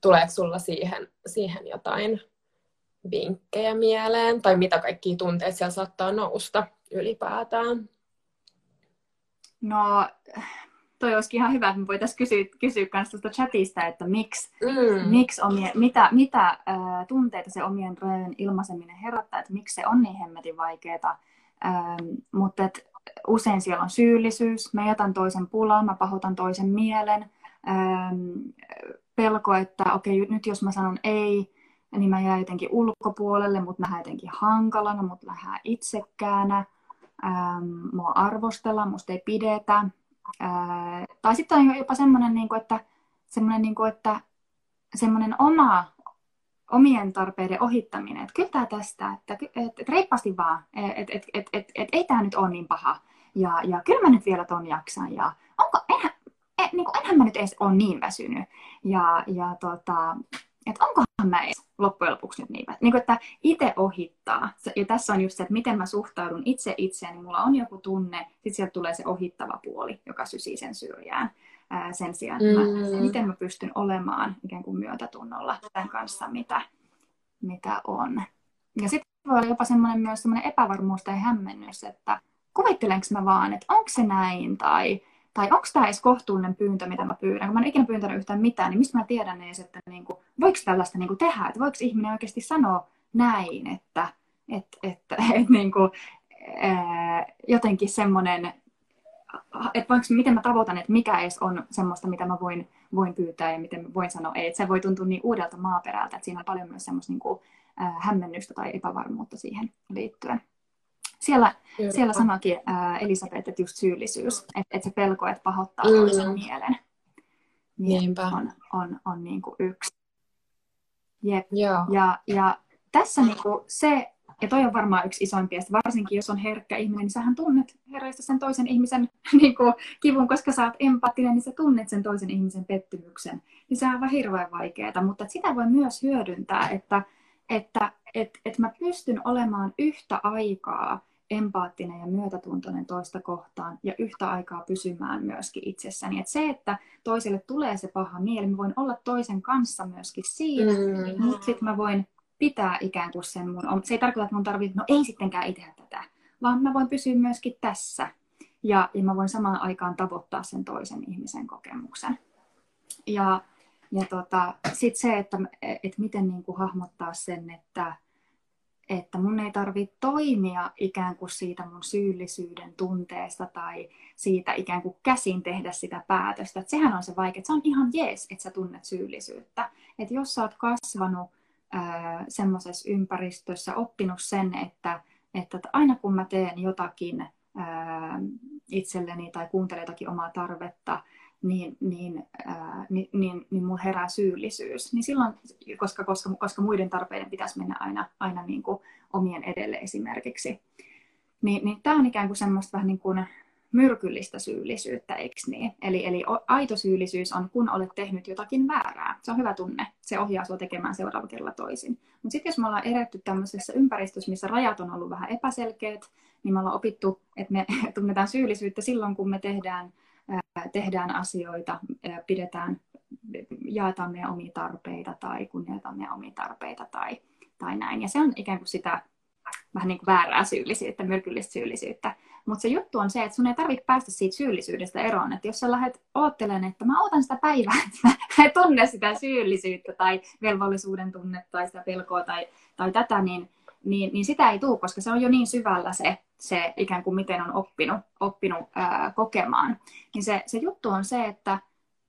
Tuleeko sulla siihen, siihen jotain vinkkejä mieleen, tai mitä kaikkia tunteita siellä saattaa nousta ylipäätään? No, toi olisikin ihan hyvä, että me voitaisiin kysyä, kysyä myös tuosta chatista, että miksi, mm. miksi omien, mitä, mitä äh, tunteita se omien rajojen ilmaiseminen herättää, että miksi se on niin hemmetin vaikeaa. Ähm, mutta et, usein siellä on syyllisyys, mä jätän toisen pulaan, mä pahoitan toisen mielen, ähm, pelko, että okei, okay, nyt jos mä sanon ei, niin mä jään jotenkin ulkopuolelle, mutta mä jotenkin hankalana, mutta lähdään itsekkäänä, ähm, mua arvostellaan, musta ei pidetä, tai sitten on jopa semmoinen, niin että, semmoinen, niin kuin, että semmoinen oma, omien tarpeiden ohittaminen, että kyllä tämä tästä, että, että, että reippaasti vaan, että että että että että ei tämä nyt ole niin paha, ja, ja kyllä mä nyt vielä ton jaksan, ja onko, enhän, en, niin kuin, enhän mä nyt edes ole niin väsynyt, ja, ja tota, että onkohan mä edes loppujen lopuksi nyt niin, niin kuin, että itse ohittaa. Ja tässä on just se, että miten mä suhtaudun itse itseäni. Mulla on joku tunne, sitten sieltä tulee se ohittava puoli, joka sysii sen syrjään. Ää, sen sijaan, että mä, mm. miten mä pystyn olemaan ikään kuin myötätunnolla tämän kanssa, mitä, mitä on. Ja sitten voi olla jopa semmoinen myös semmoinen epävarmuus tai hämmennys, että kuvittelenko mä vaan, että onko se näin, tai tai onko tämä edes kohtuullinen pyyntö, mitä mä pyydän, kun mä en ikinä pyyntänyt yhtään mitään, niin mistä mä tiedän edes, että niin kuin, voiko tällaista niin kuin tehdä, että voiko ihminen oikeasti sanoa näin, että, että, että, että niin kuin, ää, jotenkin semmoinen, että voinko, miten mä tavoitan, että mikä edes on semmoista, mitä mä voin, voin pyytää ja miten mä voin sanoa ei, että se voi tuntua niin uudelta maaperältä, että siinä on paljon myös semmoista niin kuin, ää, hämmennystä tai epävarmuutta siihen liittyen siellä, siellä sanoikin ää, Elisabeth, että just syyllisyys, että, että se pelko, että pahoittaa mm. toisen mielen, niin Niinpä. on, on, on niin kuin yksi. Jep. Ja, ja tässä niin kuin se, ja toi on varmaan yksi isoimpia, varsinkin jos on herkkä ihminen, niin sähän tunnet herroista sen toisen ihmisen niin kuin, kivun, koska sä oot empaattinen, niin sä tunnet sen toisen ihmisen pettymyksen. Niin se on aivan hirveän vaikeaa, mutta sitä voi myös hyödyntää, että, että et, et mä pystyn olemaan yhtä aikaa empaattinen ja myötätuntoinen toista kohtaan ja yhtä aikaa pysymään myöskin itsessäni. Et se, että toiselle tulee se paha mieli, mä voin olla toisen kanssa myöskin siinä, mm. mutta sitten mä voin pitää ikään kuin sen mun, se ei tarkoita, että mun tarvitsee, no ei sittenkään itse tätä, vaan mä voin pysyä myöskin tässä ja, ja mä voin samaan aikaan tavoittaa sen toisen ihmisen kokemuksen. Ja, ja tota, sitten se, että, että miten niin kuin hahmottaa sen, että, että mun ei tarvitse toimia ikään kuin siitä mun syyllisyyden tunteesta tai siitä ikään kuin käsin tehdä sitä päätöstä. Että sehän on se vaikea. Se on ihan jees, että sä tunnet syyllisyyttä. Että jos sä oot kasvanut semmoisessa ympäristössä, oppinut sen, että, että aina kun mä teen jotakin ää, itselleni tai kuuntelen jotakin omaa tarvetta, niin, niin, ää, niin, niin, niin mun herää syyllisyys. Niin silloin, koska, koska, koska muiden tarpeiden pitäisi mennä aina, aina niin kuin omien edelle esimerkiksi. Niin, niin tämä on ikään kuin semmoista vähän niin kuin myrkyllistä syyllisyyttä, eikö niin? Eli, eli aito syyllisyys on, kun olet tehnyt jotakin väärää. Se on hyvä tunne. Se ohjaa sinua tekemään seuraava kerralla toisin. Mutta sitten jos me ollaan eretty tämmöisessä ympäristössä, missä rajat on ollut vähän epäselkeät, niin me ollaan opittu, että me tunnetaan syyllisyyttä silloin, kun me tehdään tehdään asioita, pidetään, jaetaan meidän omia tarpeita tai kunnioitetaan meidän omia tarpeita tai, tai näin. Ja se on ikään kuin sitä vähän niin kuin väärää syyllisyyttä, myrkyllistä syyllisyyttä. Mutta se juttu on se, että sun ei tarvitse päästä siitä syyllisyydestä eroon. Että jos sä lähdet oottelemaan, että mä otan sitä päivää, että mä tunne sitä syyllisyyttä tai velvollisuuden tunnetta tai sitä pelkoa tai, tai tätä, niin, niin, niin sitä ei tule, koska se on jo niin syvällä se, se ikään kuin miten on oppinut, oppinut ää, kokemaan. Niin se, se juttu on se, että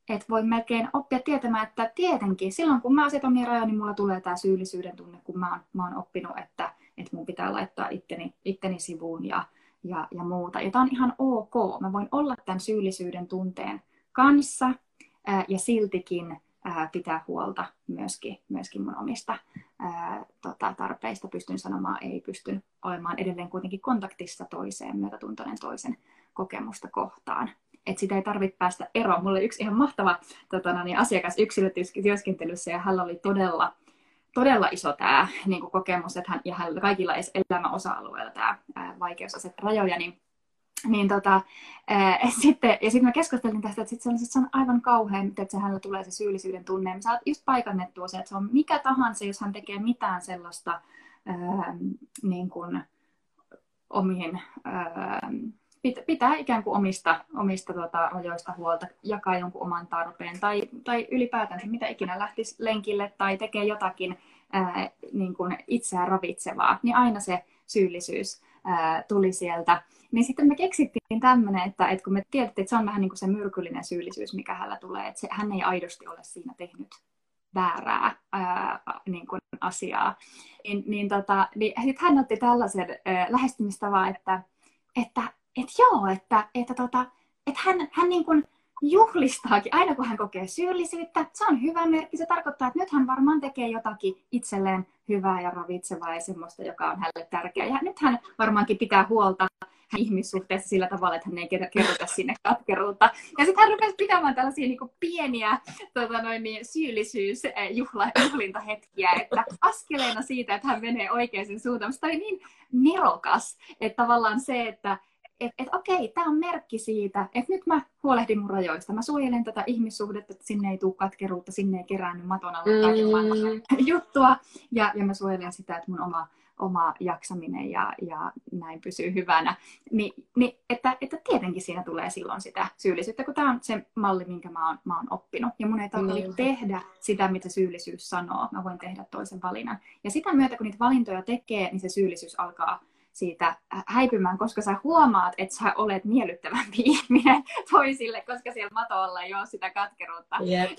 et voi melkein oppia tietämään, että tietenkin silloin kun mä asetan omia rajoja, niin mulla tulee tämä syyllisyyden tunne, kun mä oon, mä oon oppinut, että, että mun pitää laittaa itteni, itteni sivuun ja, ja, ja muuta. Ja tämä on ihan ok. Mä voin olla tämän syyllisyyden tunteen kanssa ää, ja siltikin ää, pitää huolta myöskin, myöskin mun omista ää, tota, tarpeista. Pystyn sanomaan ei, pystyn olemaan edelleen kuitenkin kontaktissa toiseen, myötätuntoinen toisen kokemusta kohtaan. että sitä ei tarvitse päästä eroon. Mulla oli yksi ihan mahtava tota, no niin, asiakas yksilötyöskentelyssä ja hänellä oli todella, todella iso tämä niin kokemus, että hän, ja hänellä kaikilla elämän osa-alueilla tämä vaikeus asettaa rajoja, niin niin tota, ää, sitten, ja sitten me keskustelin tästä, että sit se, on, sit se on aivan kauhean, että hänellä tulee se syyllisyyden tunne. Ja me saat just paikannettua se, että se on mikä tahansa, jos hän tekee mitään sellaista ää, niin kuin, omiin, ää, pitää ikään kuin omista, omista tota, rajoista huolta, jakaa jonkun oman tarpeen tai, tai ylipäätänsä mitä ikinä lähtisi lenkille tai tekee jotakin ää, niin kuin itseään ravitsevaa, niin aina se syyllisyys tuli sieltä. Niin sitten me keksittiin tämmöinen, että, että kun me tiedettiin, että se on vähän niin kuin se myrkyllinen syyllisyys, mikä hänellä tulee, että se, hän ei aidosti ole siinä tehnyt väärää ää, niin kuin asiaa, niin, niin, tota, niin sitten hän otti tällaisen ää, lähestymistavan, että, että et joo, että, että, tota, että hän, hän niin kuin juhlistaakin, aina kun hän kokee syyllisyyttä, se on hyvä merkki. Se tarkoittaa, että nyt hän varmaan tekee jotakin itselleen hyvää ja ravitsevaa ja semmoista, joka on hänelle tärkeää. Ja nyt hän varmaankin pitää huolta ihmissuhteessa sillä tavalla, että hän ei kerrota sinne katkeruutta. Ja sitten hän rupesi pitämään tällaisia niin pieniä tota noin, niin, syyllisyysjuhlintahetkiä, että askeleena siitä, että hän menee oikeaan suuntaan. Se oli niin nerokas, että tavallaan se, että että et, okei, tämä on merkki siitä, että nyt mä huolehdin mun rajoista. Mä suojelen tätä ihmissuhdetta, että sinne ei tule katkeruutta, sinne ei keräänny maton alle kaiken mm. juttua. Ja, ja mä suojelen sitä, että mun oma, oma jaksaminen ja, ja näin pysyy hyvänä. Ni, niin, että, että tietenkin siinä tulee silloin sitä syyllisyyttä, kun tämä on se malli, minkä mä oon, mä oon oppinut. Ja mun ei tarvitse mm. tehdä sitä, mitä syyllisyys sanoo. Mä voin tehdä toisen valinnan. Ja sitä myötä, kun niitä valintoja tekee, niin se syyllisyys alkaa siitä häipymään, koska sä huomaat, että sä olet miellyttävämpi ihminen toisille, koska siellä matolla ei ole sitä katkeruutta yep.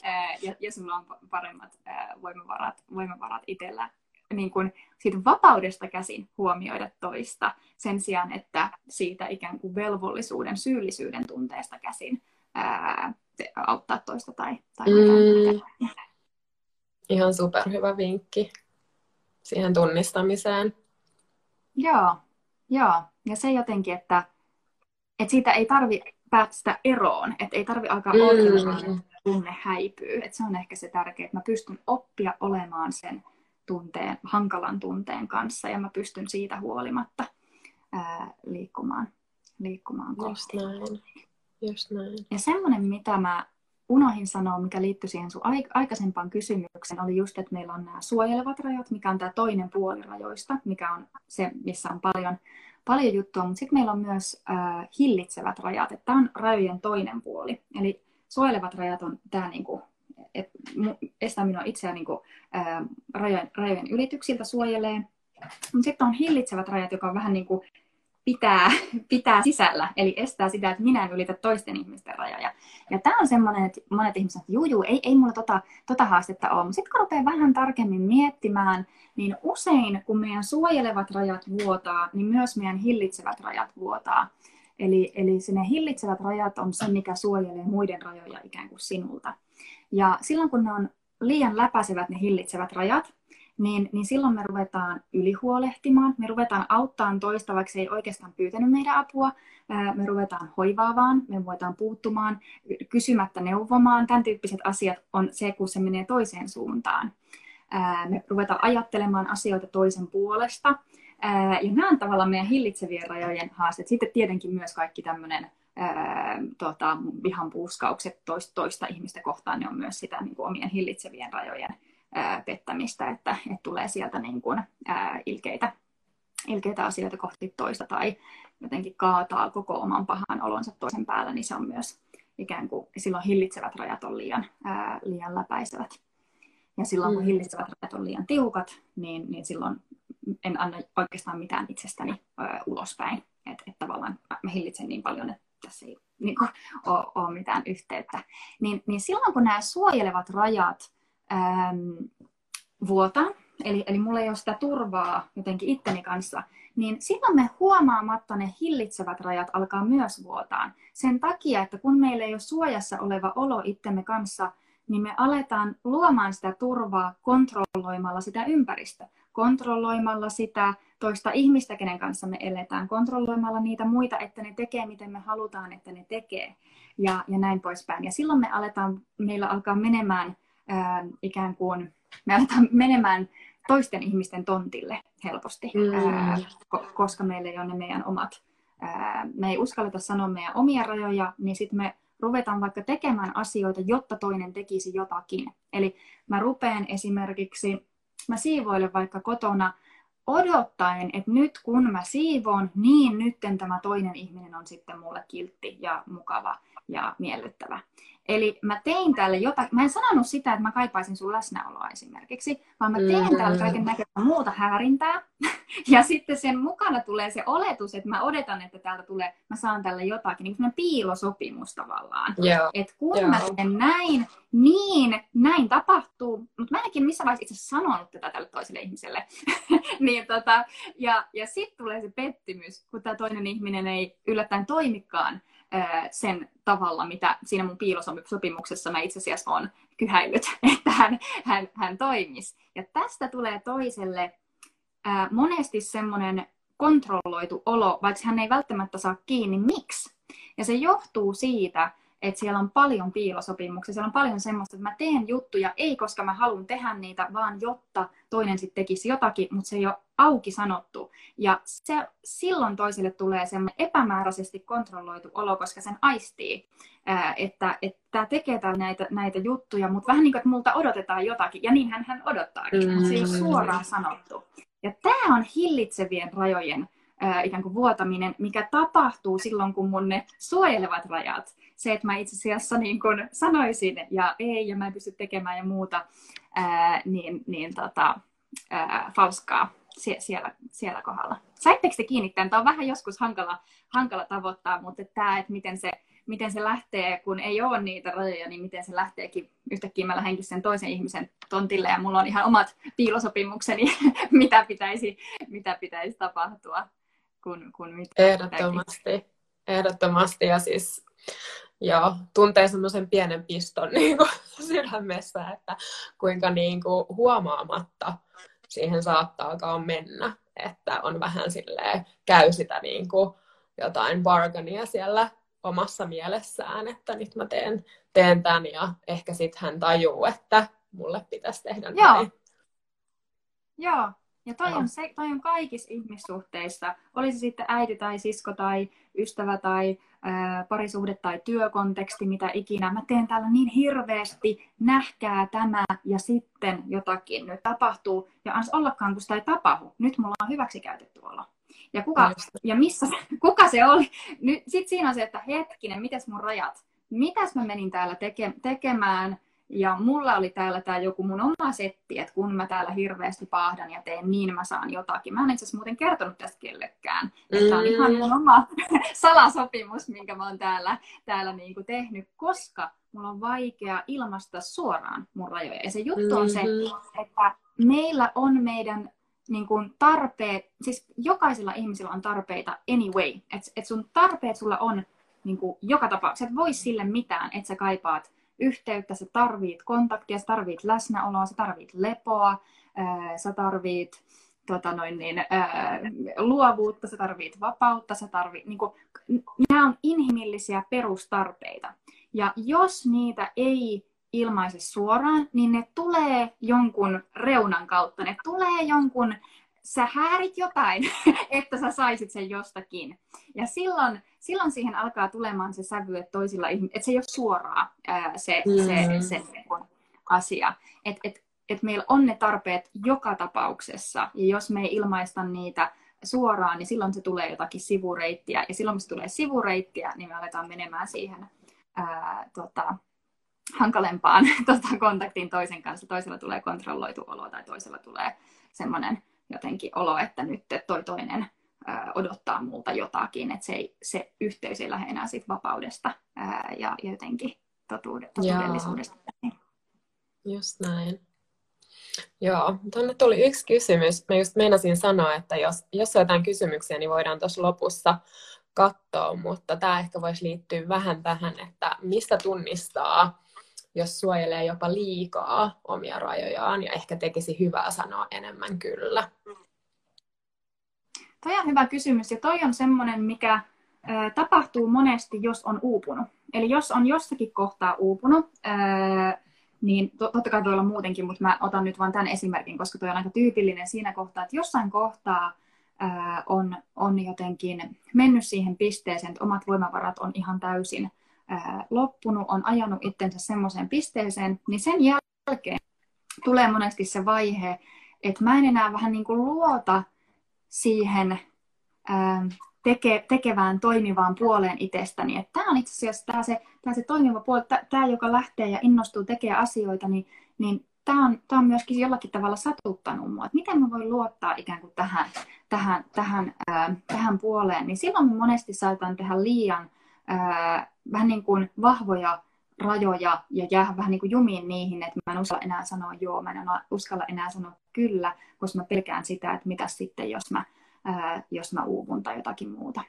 ja, ja sulla on paremmat voimavarat, voimavarat itsellä niin kuin siitä vapaudesta käsin huomioida toista sen sijaan, että siitä ikään kuin velvollisuuden, syyllisyyden tunteesta käsin ää, auttaa toista tai, tai mm. Ihan superhyvä vinkki siihen tunnistamiseen. Joo, joo. Ja se jotenkin, että, että siitä ei tarvi päästä eroon, että ei tarvi alkaa mm. tunne häipyy. Että se on ehkä se tärkeä, että mä pystyn oppia olemaan sen tunteen, hankalan tunteen kanssa ja mä pystyn siitä huolimatta ää, liikkumaan, liikkumaan kohti. Just näin. Just näin. Ja semmoinen, mitä mä unohin sanoa, mikä liittyy siihen sun aikaisempaan kysymykseen, oli just, että meillä on nämä suojelevat rajat, mikä on tämä toinen puoli rajoista, mikä on se, missä on paljon, paljon juttua, mutta sitten meillä on myös äh, hillitsevät rajat, että tämä on rajojen toinen puoli. Eli suojelevat rajat on tämä niinku, että estää minua itseään niinku, äh, rajojen, rajojen ylityksiltä suojelee. Mutta sitten on hillitsevät rajat, joka on vähän niin kuin pitää, pitää sisällä, eli estää sitä, että minä en ylitä toisten ihmisten rajoja. Ja tämä on semmoinen, että monet ihmiset että juu, juu, ei, ei mulla tota, tota haastetta ole. Mutta sitten kun rupeaa vähän tarkemmin miettimään, niin usein kun meidän suojelevat rajat vuotaa, niin myös meidän hillitsevät rajat vuotaa. Eli, eli ne hillitsevät rajat on se, mikä suojelee muiden rajoja ikään kuin sinulta. Ja silloin kun ne on liian läpäisevät ne hillitsevät rajat, niin, niin silloin me ruvetaan ylihuolehtimaan, me ruvetaan auttamaan toista, vaikka se ei oikeastaan pyytänyt meidän apua, me ruvetaan hoivaavaan, me ruvetaan puuttumaan, kysymättä neuvomaan. Tämän tyyppiset asiat on se, kun se menee toiseen suuntaan. Me ruvetaan ajattelemaan asioita toisen puolesta. Ja nämä on tavallaan meidän hillitsevien rajojen haasteet. Sitten tietenkin myös kaikki tämmöinen tota, vihan puuskaukset toista, toista ihmistä kohtaan, ne on myös sitä niin kuin omien hillitsevien rajojen ää, pettämistä, että, että tulee sieltä niin kuin, ää, ilkeitä, ilkeitä asioita kohti toista tai jotenkin kaataa koko oman pahan olonsa toisen päällä, niin se on myös ikään kuin silloin hillitsevät rajat on liian, ää, liian läpäisevät. Ja silloin kun mm. hillitsevät rajat on liian tiukat, niin, niin silloin en anna oikeastaan mitään itsestäni ää, ulospäin. Että et tavallaan mä hillitsen niin paljon, että tässä ei niin kuin, ole, ole mitään yhteyttä. Niin, niin silloin kun nämä suojelevat rajat ähm, vuotaa, eli, eli mulla ei ole sitä turvaa jotenkin itteni kanssa, niin silloin me huomaamatta ne hillitsevät rajat alkaa myös vuotaan. Sen takia, että kun meillä ei ole suojassa oleva olo itsemme kanssa, niin me aletaan luomaan sitä turvaa kontrolloimalla sitä ympäristöä, kontrolloimalla sitä toista ihmistä, kenen kanssa me eletään, kontrolloimalla niitä muita, että ne tekee, miten me halutaan, että ne tekee, ja, ja näin poispäin. Ja silloin me aletaan, meillä alkaa menemään ää, ikään kuin, me aletaan menemään toisten ihmisten tontille helposti, mm. ää, koska meillä ei ole ne meidän omat, ää, me ei uskalleta sanoa meidän omia rajoja, niin sitten me ruvetaan vaikka tekemään asioita, jotta toinen tekisi jotakin. Eli mä rupean esimerkiksi, mä siivoilen vaikka kotona odottaen, että nyt kun mä siivoon, niin nytten tämä toinen ihminen on sitten mulle kiltti ja mukava ja miellyttävä. Eli mä tein tälle jotain, mä en sanonut sitä, että mä kaipaisin sun läsnäoloa esimerkiksi, vaan mä tein mm-hmm. täällä kaiken näköistä muuta häärintää. Ja sitten sen mukana tulee se oletus, että mä odotan, että täältä tulee, mä saan tälle jotakin, niin kuin piilosopimus tavallaan. Yeah. Että kun yeah. mä teen näin, niin näin tapahtuu, mutta mä enkin missä vaiheessa itse sanonut tätä tälle toiselle ihmiselle. niin tota, ja ja sitten tulee se pettymys, kun tämä toinen ihminen ei yllättäen toimikaan sen tavalla, mitä siinä mun piilosopimuksessa mä itse asiassa on kyhäillyt, että hän, hän, hän toimisi. Ja tästä tulee toiselle ää, monesti semmoinen kontrolloitu olo, vaikka hän ei välttämättä saa kiinni, miksi. Ja se johtuu siitä, että siellä on paljon piilosopimuksia, siellä on paljon semmoista, että mä teen juttuja, ei koska mä haluan tehdä niitä, vaan jotta toinen sitten tekisi jotakin, mutta se ei ole auki sanottu. Ja se, silloin toiselle tulee semmoinen epämääräisesti kontrolloitu olo, koska sen aistii, että, että tämä tekee näitä, näitä juttuja, mutta vähän niin kuin, että multa odotetaan jotakin, ja niin hän, hän odottaakin, mm. mutta se ei ole suoraan sanottu. Ja tämä on hillitsevien rajojen ikään kuin vuotaminen, mikä tapahtuu silloin, kun mun ne suojelevat rajat, se, että mä itse asiassa niin kun sanoisin ja ei, ja mä en pysty tekemään ja muuta, ää, niin, niin tota, ää, falskaa sie, siellä, siellä kohdalla. Saitteko te kiinni Tämä on vähän joskus hankala, hankala tavoittaa, mutta tämä, että miten se, miten se lähtee, kun ei ole niitä rajoja, niin miten se lähteekin. Yhtäkkiä mä lähdenkin sen toisen ihmisen tontille ja mulla on ihan omat piilosopimukseni, mitä pitäisi, mitä pitäisi tapahtua. Kun, kun mitä Ehdottomasti. Ehdottomasti ja siis joo, tuntee semmoisen pienen piston niin kuin, sydämessä, että kuinka niin kuin, huomaamatta siihen saattaa mennä, että on vähän silleen, käy sitä niin kuin, jotain bargania siellä omassa mielessään, että nyt mä teen, teen tämän ja ehkä sitten hän tajuu, että mulle pitäisi tehdä Joo. näin. Joo, ja toi on, se, toi on kaikissa ihmissuhteissa, oli se sitten äiti tai sisko tai ystävä tai ää, parisuhde tai työkonteksti, mitä ikinä. Mä teen täällä niin hirveästi, nähkää tämä ja sitten jotakin nyt tapahtuu. Ja ans ollakaan, kun sitä ei tapahdu. Nyt mulla on hyväksi käytetty olo. Ja, kuka, ja missä, kuka se oli? Sitten siinä on se, että hetkinen, mitäs mun rajat? Mitäs mä menin täällä teke, tekemään? Ja mulla oli täällä tämä joku mun oma setti, että kun mä täällä hirveästi paahdan ja teen niin, mä saan jotakin. Mä en itse asiassa muuten kertonut tästä kellekään. Mm. Tämä on ihan mun oma salasopimus, minkä mä oon täällä, täällä niin kuin tehnyt, koska mulla on vaikea ilmaista suoraan mun rajoja. Ja se juttu on se, mm-hmm. että meillä on meidän niin kuin tarpeet, siis jokaisella ihmisellä on tarpeita anyway. Että et sun tarpeet sulla on niin kuin joka tapauksessa. Et voi sille mitään, että sä kaipaat yhteyttä, sä tarvit kontaktia, sä tarvit läsnäoloa, sä tarvit lepoa, sä tarvit tota noin niin, luovuutta, sä tarvit vapautta, sä tarvit, niin kuin, nämä on inhimillisiä perustarpeita. Ja jos niitä ei ilmaise suoraan, niin ne tulee jonkun reunan kautta, ne tulee jonkun, sä häärit jotain, että sä saisit sen jostakin. Ja silloin silloin siihen alkaa tulemaan se sävy, että toisilla että se ei ole suoraa ää, se, mm. se, se, se asia. Että et, et meillä on ne tarpeet joka tapauksessa, ja jos me ei ilmaista niitä suoraan, niin silloin se tulee jotakin sivureittiä, ja silloin kun se tulee sivureittiä, niin me aletaan menemään siihen ää, tota, hankalempaan tota, kontaktiin toisen kanssa. Toisella tulee kontrolloitu olo tai toisella tulee semmoinen jotenkin olo, että nyt toi toinen odottaa multa jotakin, että se, ei, se yhteys ei lähde enää siitä vapaudesta ää, ja jotenkin totuud- totuudellisuudesta. Just näin. Joo, tuonne tuli yksi kysymys. Mä just meinasin sanoa, että jos, jos on jotain kysymyksiä, niin voidaan tuossa lopussa katsoa, mutta tämä ehkä voisi liittyä vähän tähän, että mistä tunnistaa jos suojelee jopa liikaa omia rajojaan ja ehkä tekisi hyvää sanoa enemmän kyllä? Toi on hyvä kysymys ja toi on semmoinen, mikä tapahtuu monesti, jos on uupunut. Eli jos on jossakin kohtaa uupunut, niin to, totta kai voi olla muutenkin, mutta mä otan nyt vain tämän esimerkin, koska toi on aika tyypillinen siinä kohtaa, että jossain kohtaa on, on jotenkin mennyt siihen pisteeseen, että omat voimavarat on ihan täysin ää, loppunut, on ajanut itsensä semmoiseen pisteeseen, niin sen jälkeen tulee monesti se vaihe, että mä en enää vähän niin kuin luota siihen ää, teke, tekevään, toimivaan puoleen itsestäni. Että tämä on itse asiassa tämä se, tämä se toimiva puoli, tämä, joka lähtee ja innostuu tekemään asioita, niin, niin tämä on, tämä on myöskin jollakin tavalla satuttanut mua. Että miten mä voin luottaa ikään kuin tähän, tähän, tähän, ää, tähän puoleen. Niin silloin mä monesti saatan tehdä liian ää, vähän niin kuin vahvoja rajoja ja jää vähän niin kuin jumiin niihin, että mä en uskalla enää sanoa joo, mä en uskalla enää sanoa kyllä, koska mä pelkään sitä, että mitä sitten, jos mä ää, jos mä uuvun tai jotakin muuta.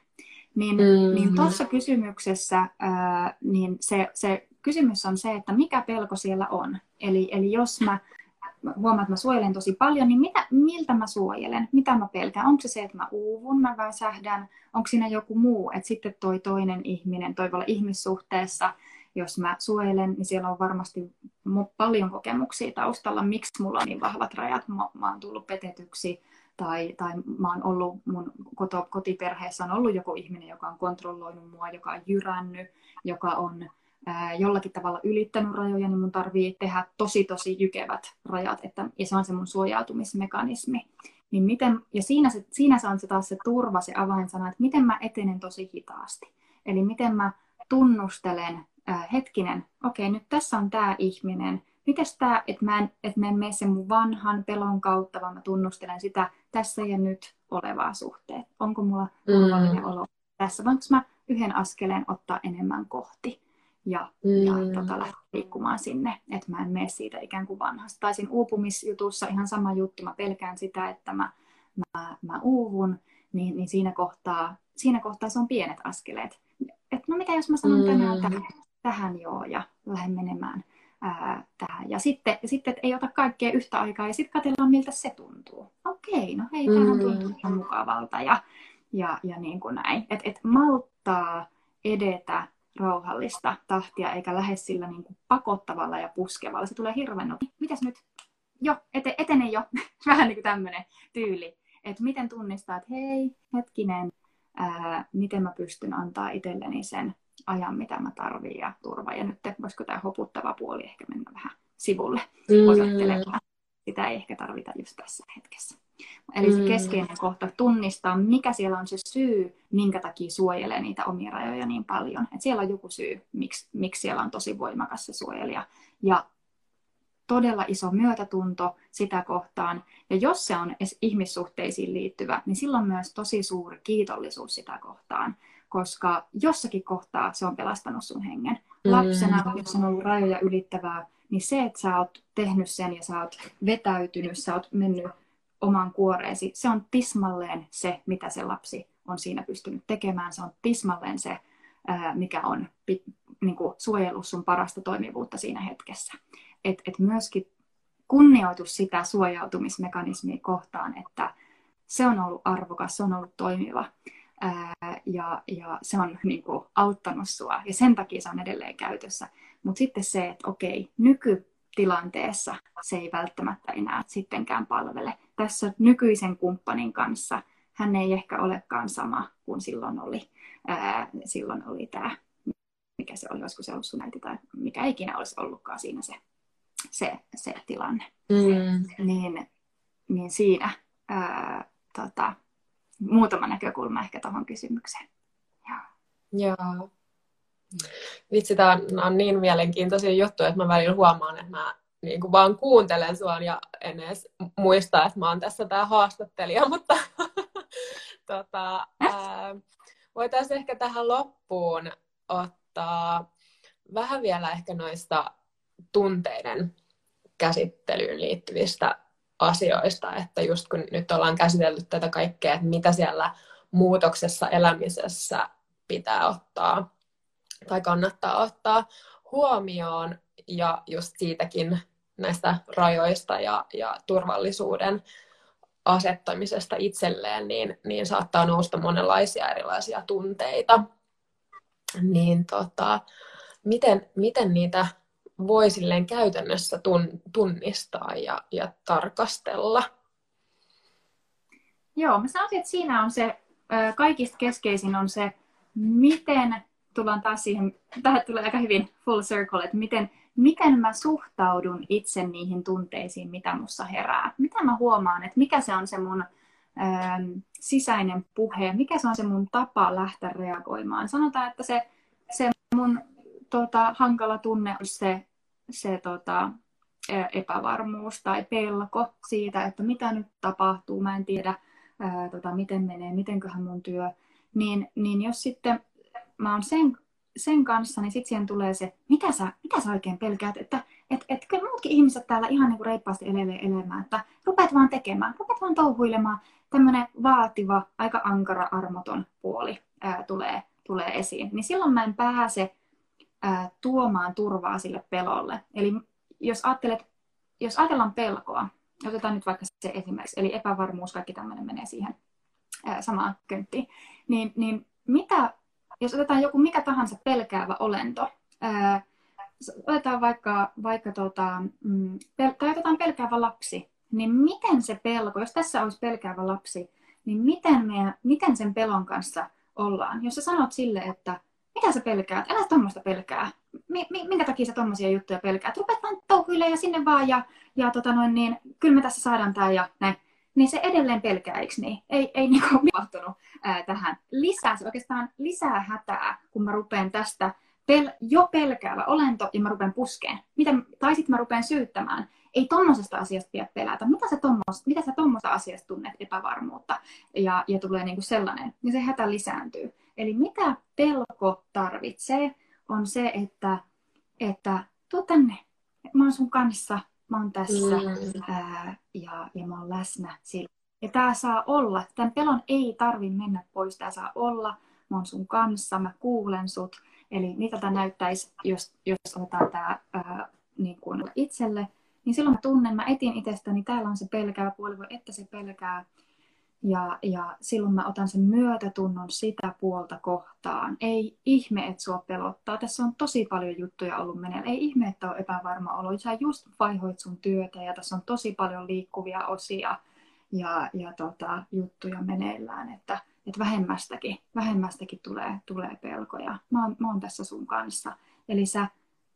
Niin, mm-hmm. niin tuossa kysymyksessä ää, niin se, se kysymys on se, että mikä pelko siellä on. Eli, eli jos mä huomaan, että mä suojelen tosi paljon, niin mitä, miltä mä suojelen? Mitä mä pelkään? Onko se se, että mä uuvun, mä väsähdän? Onko siinä joku muu? Että sitten toi toinen ihminen, toi voi olla ihmissuhteessa, jos mä suojelen, niin siellä on varmasti paljon kokemuksia taustalla, miksi mulla on niin vahvat rajat. Mä, mä oon tullut petetyksi, tai, tai mä oon ollut, mun koto, kotiperheessä on ollut joku ihminen, joka on kontrolloinut mua, joka on jyrännyt, joka on ää, jollakin tavalla ylittänyt rajoja, niin mun tarvii tehdä tosi tosi jykevät rajat, että, ja se on se mun suojautumismekanismi. Niin miten, ja siinä, se, siinä se on se taas se turva, se avainsana, että miten mä etenen tosi hitaasti. Eli miten mä tunnustelen, ää, hetkinen, okei, nyt tässä on tämä ihminen, mites tämä, että mä en, että mä en mene sen mun vanhan pelon kautta, vaan mä tunnustelen sitä tässä ja nyt olevaa suhteet. Onko mulla turvallinen mm. olo tässä, voinko mä yhden askeleen ottaa enemmän kohti ja, mm. ja tota, lähteä liikkumaan sinne, että mä en mene siitä ikään kuin vanhasta. Tai siinä uupumisjutussa ihan sama juttu, mä pelkään sitä, että mä, mä, mä uuvun, niin, niin siinä, kohtaa, siinä kohtaa se on pienet askeleet. Et no mitä jos mä sanon tänään mm. tähän, tähän joo ja lähden menemään ää, tähän. Ja sitten, ja sitten että ei ota kaikkea yhtä aikaa ja sitten katsellaan, miltä se tuntuu. Okei, no hei, tämä mm. tuntuu ihan mukavalta ja, ja, ja niin kuin näin. Että et malttaa edetä rauhallista tahtia eikä lähde sillä niin kuin pakottavalla ja puskevalla. Se tulee hirveän nopeasti. Mitäs nyt? Jo, ete, etene jo. Vähän niin kuin tämmöinen tyyli. Että miten tunnistaa, että hei, hetkinen, ää, miten mä pystyn antaa itselleni sen ajan, mitä mä tarvitsen ja turva. Ja nyt voisiko tämä hoputtava puoli ehkä mennä vähän sivulle mm. odottelemaan. Sitä ei ehkä tarvita just tässä hetkessä. Eli se mm. keskeinen kohta tunnistaa, mikä siellä on se syy, minkä takia suojelee niitä omia rajoja niin paljon. että siellä on joku syy, miksi, miksi siellä on tosi voimakas se suojelija. Ja todella iso myötätunto sitä kohtaan. Ja jos se on ihmissuhteisiin liittyvä, niin silloin myös tosi suuri kiitollisuus sitä kohtaan koska jossakin kohtaa se on pelastanut sun hengen. Mm. Lapsena, mm. jos on ollut rajoja ylittävää, niin se, että sä oot tehnyt sen ja sä oot vetäytynyt, sä oot mennyt oman kuoreesi, se on tismalleen se, mitä se lapsi on siinä pystynyt tekemään. Se on tismalleen se, mikä on niin kuin suojellut sun parasta toimivuutta siinä hetkessä. Et, et myöskin kunnioitus sitä suojautumismekanismia kohtaan, että se on ollut arvokas, se on ollut toimiva ää, ja, ja se on niin kuin, auttanut sua ja sen takia se on edelleen käytössä. Mutta sitten se, että okei, nykytilanteessa se ei välttämättä enää sittenkään palvele. Tässä nykyisen kumppanin kanssa hän ei ehkä olekaan sama kuin silloin oli, ää, silloin oli tämä, mikä se oli, olisiko se ollut sun äiti tai mikä ikinä olisi ollutkaan siinä se, se, se tilanne. Mm. Niin, niin siinä ää, tota, muutama näkökulma ehkä tuohon kysymykseen. Joo. Vitsi, tämä on niin mielenkiintoisia juttuja, että mä välillä huomaan, että mä niin kuin vaan kuuntelen sua ja en edes muista, että mä oon tässä tämä haastattelija, mutta tota, voitaisiin ehkä tähän loppuun ottaa vähän vielä ehkä noista tunteiden käsittelyyn liittyvistä asioista, että just kun nyt ollaan käsitelty tätä kaikkea, että mitä siellä muutoksessa elämisessä pitää ottaa tai kannattaa ottaa huomioon ja just siitäkin näistä rajoista ja, ja turvallisuuden asettamisesta itselleen, niin, niin saattaa nousta monenlaisia erilaisia tunteita. Niin tota, miten, miten niitä voi silleen käytännössä tun, tunnistaa ja, ja tarkastella? Joo, mä sanoisin, että siinä on se, kaikista keskeisin on se, miten, tullaan taas siihen, tähän tulee aika hyvin full circle, että miten, miten mä suhtaudun itse niihin tunteisiin, mitä mussa herää. Mitä mä huomaan, että mikä se on se mun ähm, sisäinen puhe, mikä se on se mun tapa lähteä reagoimaan. Sanotaan, että se, se mun tota, hankala tunne on se, se tota, epävarmuus tai pelko siitä, että mitä nyt tapahtuu, mä en tiedä, ää, tota, miten menee, mitenköhän mun työ, niin, niin jos sitten mä oon sen, sen kanssa, niin sitten siihen tulee se, mitä sä, mitä sä oikein pelkäät, että et, et, kyllä muutkin ihmiset täällä ihan niin kuin reippaasti elelee elämään, että rupeat vaan tekemään, rupeat vaan touhuilemaan, tämmöinen vaativa, aika ankara, armoton puoli ää, tulee, tulee esiin, niin silloin mä en pääse ää, tuomaan turvaa sille pelolle. Eli jos, ajattelet, jos ajatellaan pelkoa, otetaan nyt vaikka se esimerkiksi, eli epävarmuus, kaikki tämmöinen menee siihen ää, samaan könttiin, niin, niin mitä, jos otetaan joku mikä tahansa pelkäävä olento, ää, otetaan vaikka, vaikka tota, mm, pel- tai otetaan pelkäävä lapsi, niin miten se pelko, jos tässä olisi pelkäävä lapsi, niin miten, me, miten sen pelon kanssa ollaan? Jos sä sanot sille, että mitä sä pelkäät? Älä tuommoista pelkää. Minkä takia sä tuommoisia juttuja pelkäät? Rupeat vaan ja sinne vaan ja, ja tota noin, niin, kyllä me tässä saadaan tää ja näin. Niin se edelleen pelkää, eikö niin? Ei, ei niinku mipahtunut ää, tähän. Lisää, se oikeastaan lisää hätää, kun mä rupean tästä pel, jo pelkäävä olento ja mä rupean puskeen. Mitä, tai sitten mä rupean syyttämään. Ei tuommoisesta asiasta pidä pelätä. Mitä sä tuommoista, mitä sä tuommoista asiasta tunnet epävarmuutta? Ja, ja tulee niinku sellainen. Niin se hätä lisääntyy. Eli mitä pelko tarvitsee, on se, että, että tuu tänne, mä oon sun kanssa, mä oon tässä mm. ää, ja, ja mä oon läsnä sillä. Ja tää saa olla, tämän pelon ei tarvi mennä pois, tää saa olla, mä oon sun kanssa, mä kuulen sut. Eli mitä tämä näyttäisi, jos, jos otetaan tämä niin kuin itselle, niin silloin mä tunnen, mä etin itsestäni, täällä on se pelkää puoli, että se pelkää, ja, ja silloin mä otan sen myötätunnon sitä puolta kohtaan. Ei ihme, että sua pelottaa. Tässä on tosi paljon juttuja ollut meneillä. Ei ihme, että on epävarma olo. Sä just vaihoit sun työtä ja tässä on tosi paljon liikkuvia osia ja, ja tota, juttuja meneillään. Että, että vähemmästäkin, vähemmästäkin tulee, tulee pelkoja. Mä oon, mä oon tässä sun kanssa. Eli sä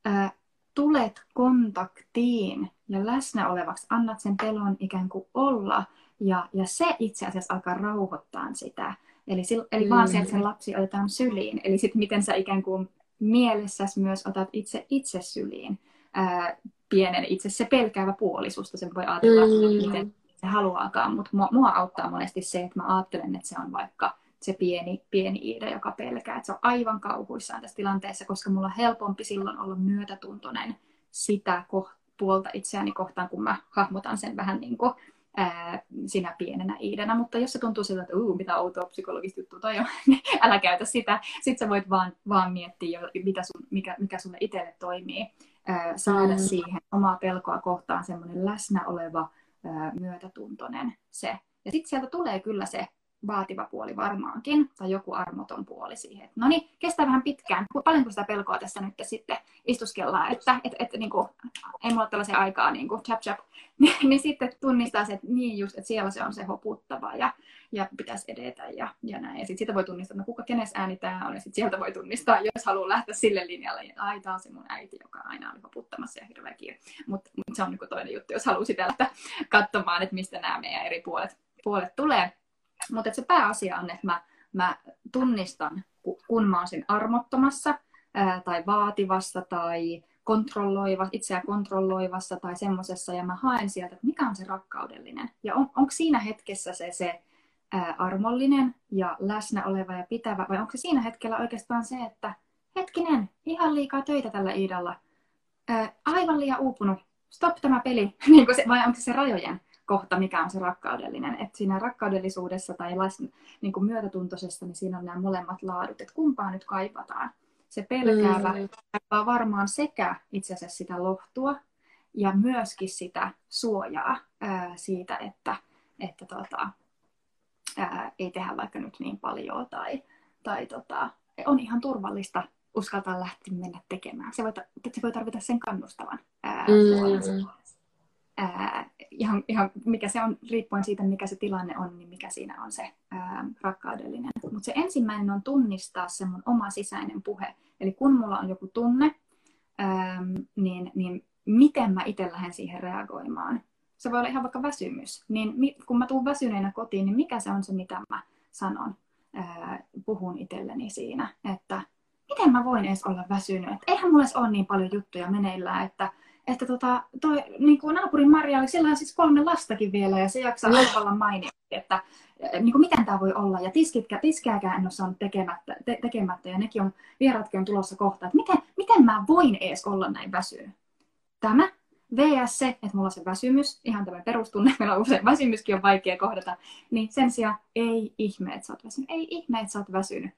ää, tulet kontaktiin ja läsnä olevaksi, annat sen pelon ikään kuin olla – ja, ja se itse asiassa alkaa rauhoittaa sitä. Eli, eli mm. vaan se, että sen lapsi otetaan syliin. Eli sitten miten sä ikään kuin mielessäsi myös otat itse itse syliin. Ää, pienen itse se pelkäävä puolisusta, sen voi ajatella, mm. miten se haluaakaan. Mutta mua, mua auttaa monesti se, että mä ajattelen, että se on vaikka se pieni, pieni Iida, joka pelkää. Että se on aivan kauhuissaan tässä tilanteessa, koska mulla on helpompi silloin olla myötätuntoinen sitä puolta itseäni kohtaan, kun mä hahmotan sen vähän niin kuin ää, sinä pienenä Iidana, mutta jos se tuntuu siltä, että uu, mitä outoa psykologista juttua toi on, niin älä käytä sitä. Sitten sä voit vaan, vaan miettiä, mitä sun, mikä, mikä sulle itselle toimii. Ää, saada mm. siihen omaa pelkoa kohtaan semmoinen läsnä oleva, ää, myötätuntoinen se. Ja sitten sieltä tulee kyllä se vaativa puoli varmaankin, tai joku armoton puoli siihen. No niin, kestää vähän pitkään. Paljonko sitä pelkoa tässä nyt sitten istuskellaan, että et, et, niin kuin, ei mulla ole tällaisia aikaa, niin kuin, chap chap. niin sitten tunnistaa se, että niin just, että siellä se on se hoputtava ja, ja pitäisi edetä ja, ja näin. Ja sitten sitä voi tunnistaa, että no kuka, kenes ääni tämä on, ja sitten sieltä voi tunnistaa, jos haluaa lähteä sille linjalle, että ai, tämä on se mun äiti, joka aina on hoputtamassa ja hirveä kiire. Mutta mut se on niin toinen juttu, jos haluaa sitä katsomaan, että mistä nämä meidän eri puolet, puolet tulee. Mutta se pääasia on, että mä, mä tunnistan, kun mä oon siinä armottomassa ää, tai vaativassa tai kontrolloiva, itseä kontrolloivassa tai semmoisessa, ja mä haen sieltä, että mikä on se rakkaudellinen. Ja on, onko siinä hetkessä se, se ää, armollinen ja läsnä oleva ja pitävä, vai onko se siinä hetkellä oikeastaan se, että hetkinen, ihan liikaa töitä tällä Iidalla, ää, aivan liian uupunut, stop tämä peli, niin vai onko se rajojen kohta, mikä on se rakkaudellinen. Että siinä rakkaudellisuudessa tai las, niin kuin myötätuntoisessa, niin siinä on nämä molemmat laadut, että kumpaa nyt kaipataan. Se pelkäävä mm. kaipaa varmaan sekä itse asiassa sitä lohtua ja myöskin sitä suojaa ää, siitä, että, että tota, ää, ei tehdä vaikka nyt niin paljon tai, tai tota, on ihan turvallista uskaltaa lähteä mennä tekemään. Se voi, se voi tarvita sen kannustavan ää, mm. ää, ihan, ihan mikä se on, riippuen siitä, mikä se tilanne on, niin mikä siinä on se ää, rakkaudellinen. Mutta se ensimmäinen on tunnistaa se mun oma sisäinen puhe. Eli kun mulla on joku tunne, ää, niin, niin miten mä itse lähden siihen reagoimaan. Se voi olla ihan vaikka väsymys. Niin kun mä tuun väsyneenä kotiin, niin mikä se on se, mitä mä sanon, ää, puhun itselleni siinä, että miten mä voin edes olla väsynyt. Et eihän mulla edes ole niin paljon juttuja meneillään, että, että tota, toi, niin kuin naapurin Maria oli sillä siis kolme lastakin vielä ja se jaksaa halvalla mainita, että niin kuin miten tämä voi olla. Ja tiskitkä, tiskääkään en ole saanut tekemättä, te, tekemättä ja nekin on, vieratkin on tulossa kohta. Että miten, miten mä voin edes olla näin väsynyt? Tämä VS se, että mulla on se väsymys, ihan tämä perustunne, meillä on usein väsymyskin on vaikea kohdata, niin sen sijaan ei ihme, että sä oot väsynyt. Ei ihme, että sä oot väsynyt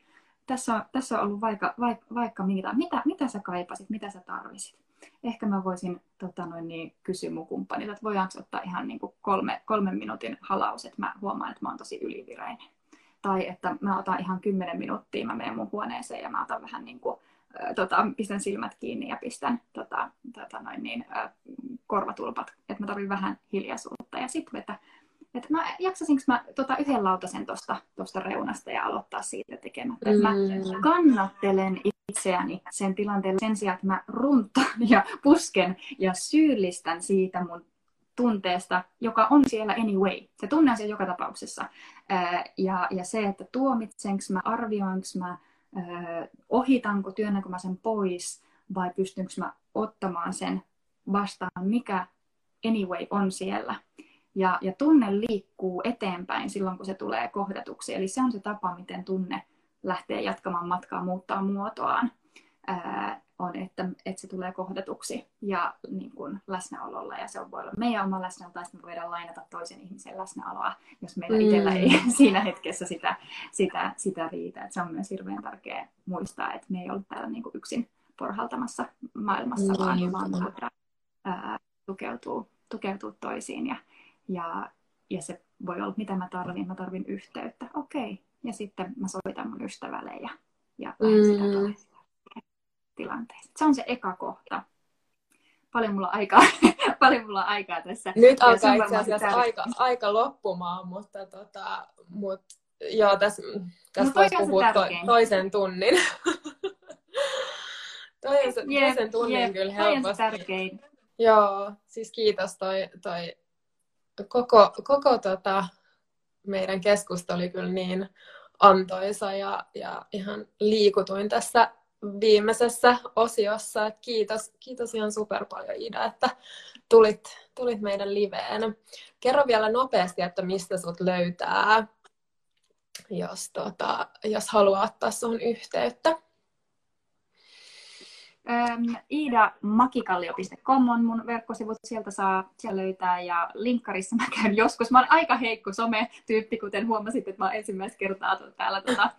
tässä on, tässä on ollut vaikka, vaikka, vaikka mitä. mitä. Mitä sä kaipasit, mitä sä tarvisit? Ehkä mä voisin tota noin, niin, kysyä mun kumppanilta, että voidaanko ottaa ihan niin kuin kolme, kolmen minuutin halaus, että mä huomaan, että mä oon tosi ylivireinen. Tai että mä otan ihan kymmenen minuuttia, mä menen mun huoneeseen ja mä otan vähän niin kuin, tota, pistän silmät kiinni ja pistän tota, tota noin niin, korvatulpat, että mä tarvitsen vähän hiljaisuutta. Ja sitten, että että mä jaksasinko mä tota yhden lautasen tuosta tosta reunasta ja aloittaa siitä tekemättä. Mm. Mä kannattelen itseäni sen tilanteen sen sijaan, että mä runtaan ja pusken ja syyllistän siitä mun tunteesta, joka on siellä anyway. Se tunne on joka tapauksessa. ja, ja se, että tuomitsenko mä, arvioinko mä, ohitanko, työnnänkö mä sen pois vai pystynkö mä ottamaan sen vastaan, mikä anyway on siellä. Ja, ja tunne liikkuu eteenpäin silloin, kun se tulee kohdatuksi. Eli se on se tapa, miten tunne lähtee jatkamaan matkaa, muuttaa muotoaan. Ää, on, että, että se tulee kohdatuksi ja niin kuin läsnäololla. Ja se voi olla meidän oma läsnäolo, tai me voidaan lainata toisen ihmisen läsnäoloa, jos meillä mm. itsellä ei siinä hetkessä sitä, sitä, sitä riitä. Et se on myös hirveän tärkeää muistaa, että me ei ole täällä niin kuin yksin porhaltamassa maailmassa, mm. vaan, vaan ää, tukeutuu, tukeutuu toisiin. Ja, ja, ja se voi olla, mitä mä tarvin. Mä tarvin yhteyttä. Okei. Okay. Ja sitten mä soitan mun ystävälle ja, ja mm. sitä tilanteessa. Se on se eka kohta. Paljon mulla aikaa, paljon mulla aikaa tässä. Nyt ja alkaa itse asiassa aika, aika loppumaan, mutta tota, mut, joo, tässä, tässä voisi puhua to, toisen tunnin. toisen, yeah, toisen tunnin yeah, kyllä helposti. Toi on tärkein. Joo, siis kiitos toi, toi koko, koko tota, meidän keskustelu oli kyllä niin antoisa ja, ja ihan liikutuin tässä viimeisessä osiossa. Et kiitos, kiitos ihan super paljon Ida, että tulit, tulit meidän liveen. Kerro vielä nopeasti, että mistä sut löytää, jos, tota, jos haluaa ottaa suhun yhteyttä. Iidamakikallio.com on mun verkkosivut, sieltä saa siellä löytää ja linkkarissa mä käyn joskus. Mä oon aika heikko some-tyyppi, kuten huomasit, että mä oon ensimmäistä kertaa täällä tuota,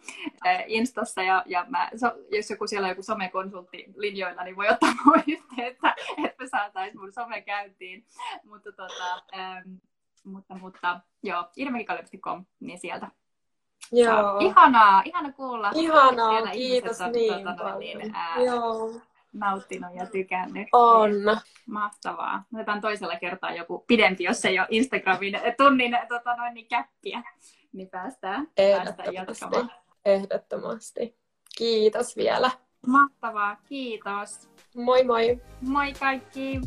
Instassa ja, ja mä, so, jos joku siellä on joku somekonsultti linjoilla, niin voi ottaa mun yhteyttä, että me saataisiin mun some käyntiin. Mutta, tota, mutta, mutta joo, iidamakikallio.com, niin sieltä Joo. Ihanaa, ihana kuulla. Ihanaa, kiitos niin tuota. Niin, ää, Joo nauttinut ja tykännyt. On. Mahtavaa. Otetaan toisella kertaa joku pidempi, jos ei ole Instagramin tunnin tota noin, niin käppiä, niin päästään, päästään jatkamaan. Ehdottomasti. Kiitos vielä. Mahtavaa, kiitos. Moi moi. Moi kaikki.